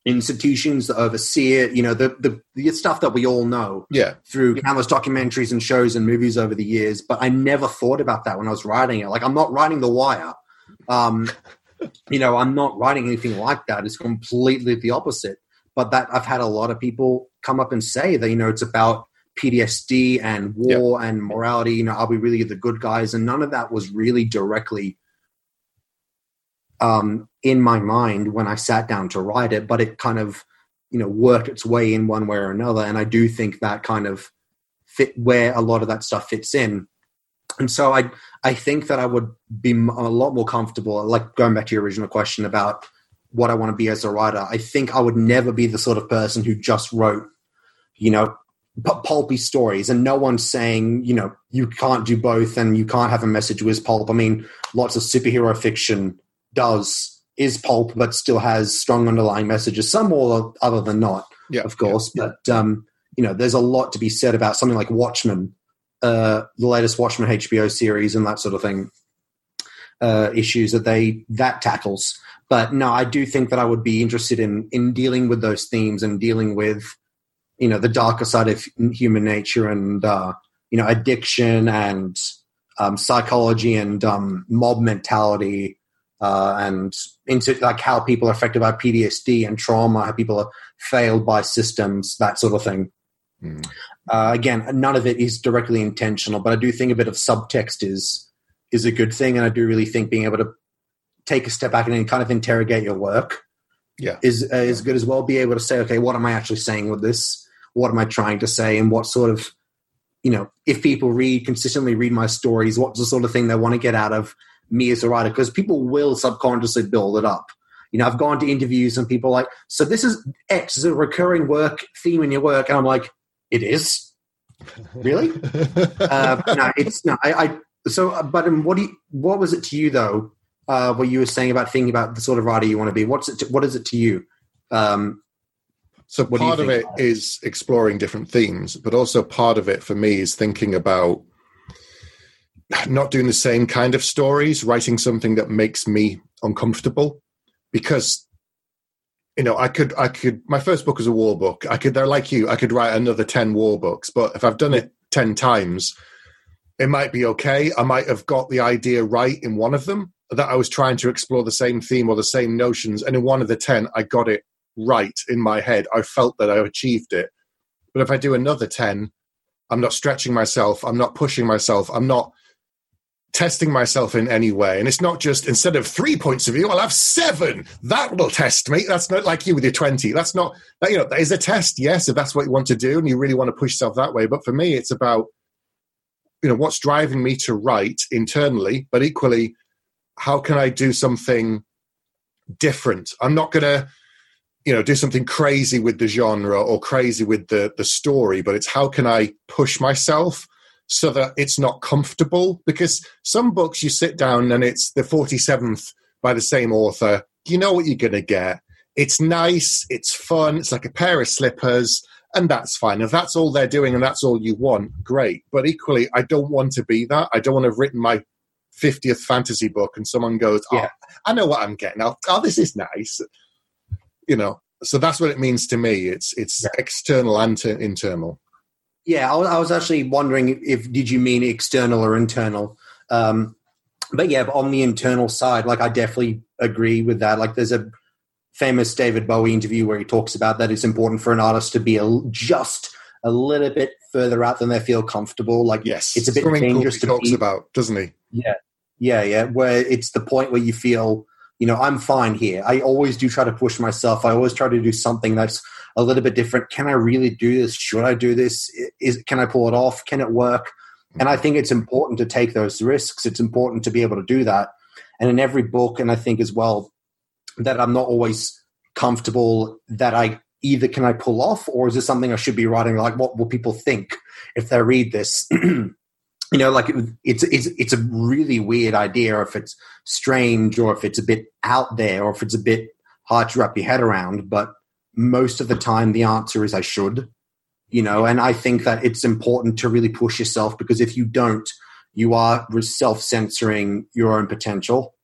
institutions that oversee it you know the, the, the stuff that we all know yeah. through countless documentaries and shows and movies over the years but i never thought about that when i was writing it. Like i'm not writing the wire um, you know, I'm not writing anything like that. It's completely the opposite. But that I've had a lot of people come up and say that, you know, it's about PTSD and war yep. and morality. You know, are we really the good guys? And none of that was really directly um, in my mind when I sat down to write it, but it kind of, you know, worked its way in one way or another. And I do think that kind of fit where a lot of that stuff fits in. And so I I think that I would be a lot more comfortable. Like going back to your original question about what I want to be as a writer, I think I would never be the sort of person who just wrote, you know, pulpy stories. And no one's saying, you know, you can't do both and you can't have a message with pulp. I mean, lots of superhero fiction does is pulp, but still has strong underlying messages. Some more other than not, yeah, of course. Yeah, but um, you know, there's a lot to be said about something like Watchmen uh, the latest Watchmen HBO series and that sort of thing uh, issues that they that tackles. But no, I do think that I would be interested in in dealing with those themes and dealing with you know the darker side of human nature and uh, you know addiction and um, psychology and um, mob mentality uh, and into like how people are affected by PTSD and trauma, how people are failed by systems, that sort of thing. Mm. Uh, again, none of it is directly intentional, but I do think a bit of subtext is is a good thing, and I do really think being able to take a step back and kind of interrogate your work, yeah, is uh, is good as well. Be able to say, okay, what am I actually saying with this? What am I trying to say, and what sort of you know, if people read consistently read my stories, what's the sort of thing they want to get out of me as a writer? Because people will subconsciously build it up. You know, I've gone to interviews and people like, so this is X is a recurring work theme in your work, and I'm like, it is. Really? [laughs] uh, no, it's not. I, I so, uh, but um, what do you, what was it to you though? Uh, what you were saying about thinking about the sort of writer you want to be. What's it? To, what is it to you? Um, so part of it is exploring different themes, but also part of it for me is thinking about not doing the same kind of stories, writing something that makes me uncomfortable, because you know, I could, I could. My first book was a war book. I could, they're like you. I could write another ten war books, but if I've done it ten times, it might be okay. I might have got the idea right in one of them that I was trying to explore the same theme or the same notions, and in one of the ten, I got it right in my head. I felt that I achieved it. But if I do another 10, I'm not stretching myself. I'm not pushing myself. I'm not testing myself in any way. And it's not just instead of three points of view, I'll have seven. That will test me. That's not like you with your 20. That's not, you know, that is a test. Yes, if that's what you want to do and you really want to push yourself that way. But for me, it's about, you know, what's driving me to write internally, but equally, how can I do something different? I'm not going to, you know, do something crazy with the genre or crazy with the the story, but it's how can I push myself so that it's not comfortable because some books you sit down and it's the 47th by the same author you know what you're going to get. It's nice it's fun it's like a pair of slippers and that's fine. If that's all they're doing and that's all you want great. But equally i don't want to be that. I don't want to have written my 50th fantasy book and someone goes oh, yeah. i know what i'm getting. Oh, oh this is nice. You know so that's what it means to me. It's it's yeah. external and internal yeah, I was, actually wondering if did you mean external or internal? Um, but yeah, on the internal side, like I definitely agree with that. Like there's a famous David Bowie interview where he talks about that it's important for an artist to be a, just a little bit further out than they feel comfortable. Like yes, it's a bit Swimming dangerous to talks be, about, doesn't he? Yeah, yeah, yeah. Where it's the point where you feel, you know, I'm fine here. I always do try to push myself. I always try to do something that's a little bit different. Can I really do this? Should I do this? Is can I pull it off? Can it work? And I mm-hmm. think it's important to take those risks. It's important to be able to do that. And in every book, and I think as well that I'm not always comfortable that I either can I pull off or is this something I should be writing? Like, what will people think if they read this? [clears throat] you know, like it's it's it's a really weird idea if it's strange or if it's a bit out there or if it's a bit hard to wrap your head around. But most of the time the answer is I should, you know, and I think that it's important to really push yourself because if you don't, you are self censoring your own potential.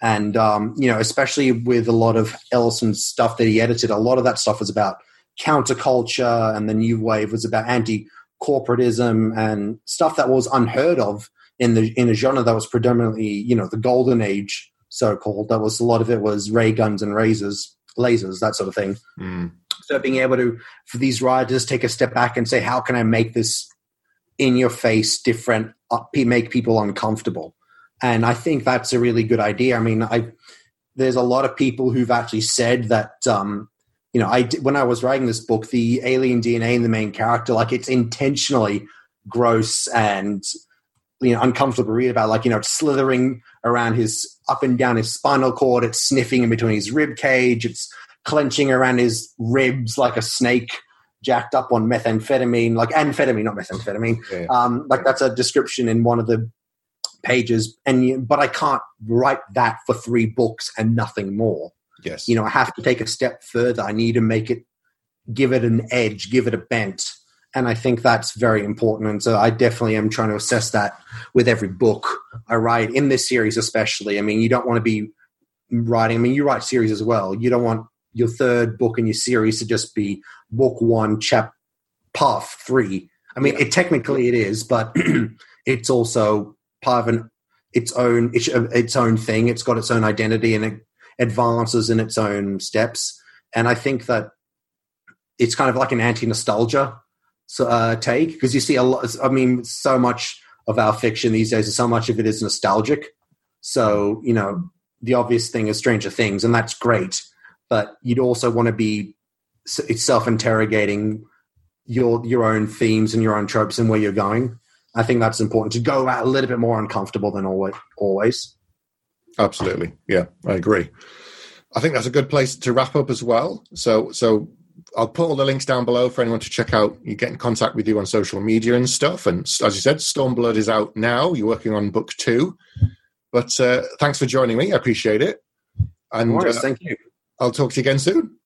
And, um, you know, especially with a lot of Ellison's stuff that he edited, a lot of that stuff was about counterculture and the new wave was about anti corporatism and stuff that was unheard of in the in a genre that was predominantly, you know, the golden age, so called. That was a lot of it was ray guns and razors lasers, that sort of thing. Mm. So being able to, for these writers, take a step back and say, how can I make this in your face different, uh, make people uncomfortable? And I think that's a really good idea. I mean, I there's a lot of people who've actually said that um, you know, I when I was writing this book, the alien DNA in the main character, like it's intentionally gross and you know uncomfortable to read about. Like you know, it's slithering around his up and down his spinal cord. It's sniffing in between his rib cage. It's clenching around his ribs like a snake jacked up on methamphetamine, like amphetamine, not methamphetamine. Yeah. Um, like that's a description in one of the pages. And but I can't write that for three books and nothing more. Yes, you know I have to take a step further. I need to make it, give it an edge, give it a bent and I think that's very important. And so I definitely am trying to assess that with every book I write in this series, especially. I mean, you don't want to be writing. I mean, you write series as well. You don't want your third book in your series to just be book one, chap, path three. I mean, it technically it is, but [clears throat] it's also part of an its own uh, its own thing. It's got its own identity and it advances in its own steps. And I think that it's kind of like an anti nostalgia uh, take because you see a lot. I mean, so much of our fiction these days, so much of it is nostalgic. So you know, the obvious thing is Stranger Things, and that's great. But you'd also want to be self-interrogating your your own themes and your own tropes and where you're going. I think that's important to go out a little bit more uncomfortable than always. Always. Absolutely, yeah, I agree. I think that's a good place to wrap up as well. So, so I'll put all the links down below for anyone to check out. You get in contact with you on social media and stuff. And as you said, Stormblood is out now. You're working on book two. But uh, thanks for joining me. I appreciate it. And uh, thank you. I'll talk to you again soon.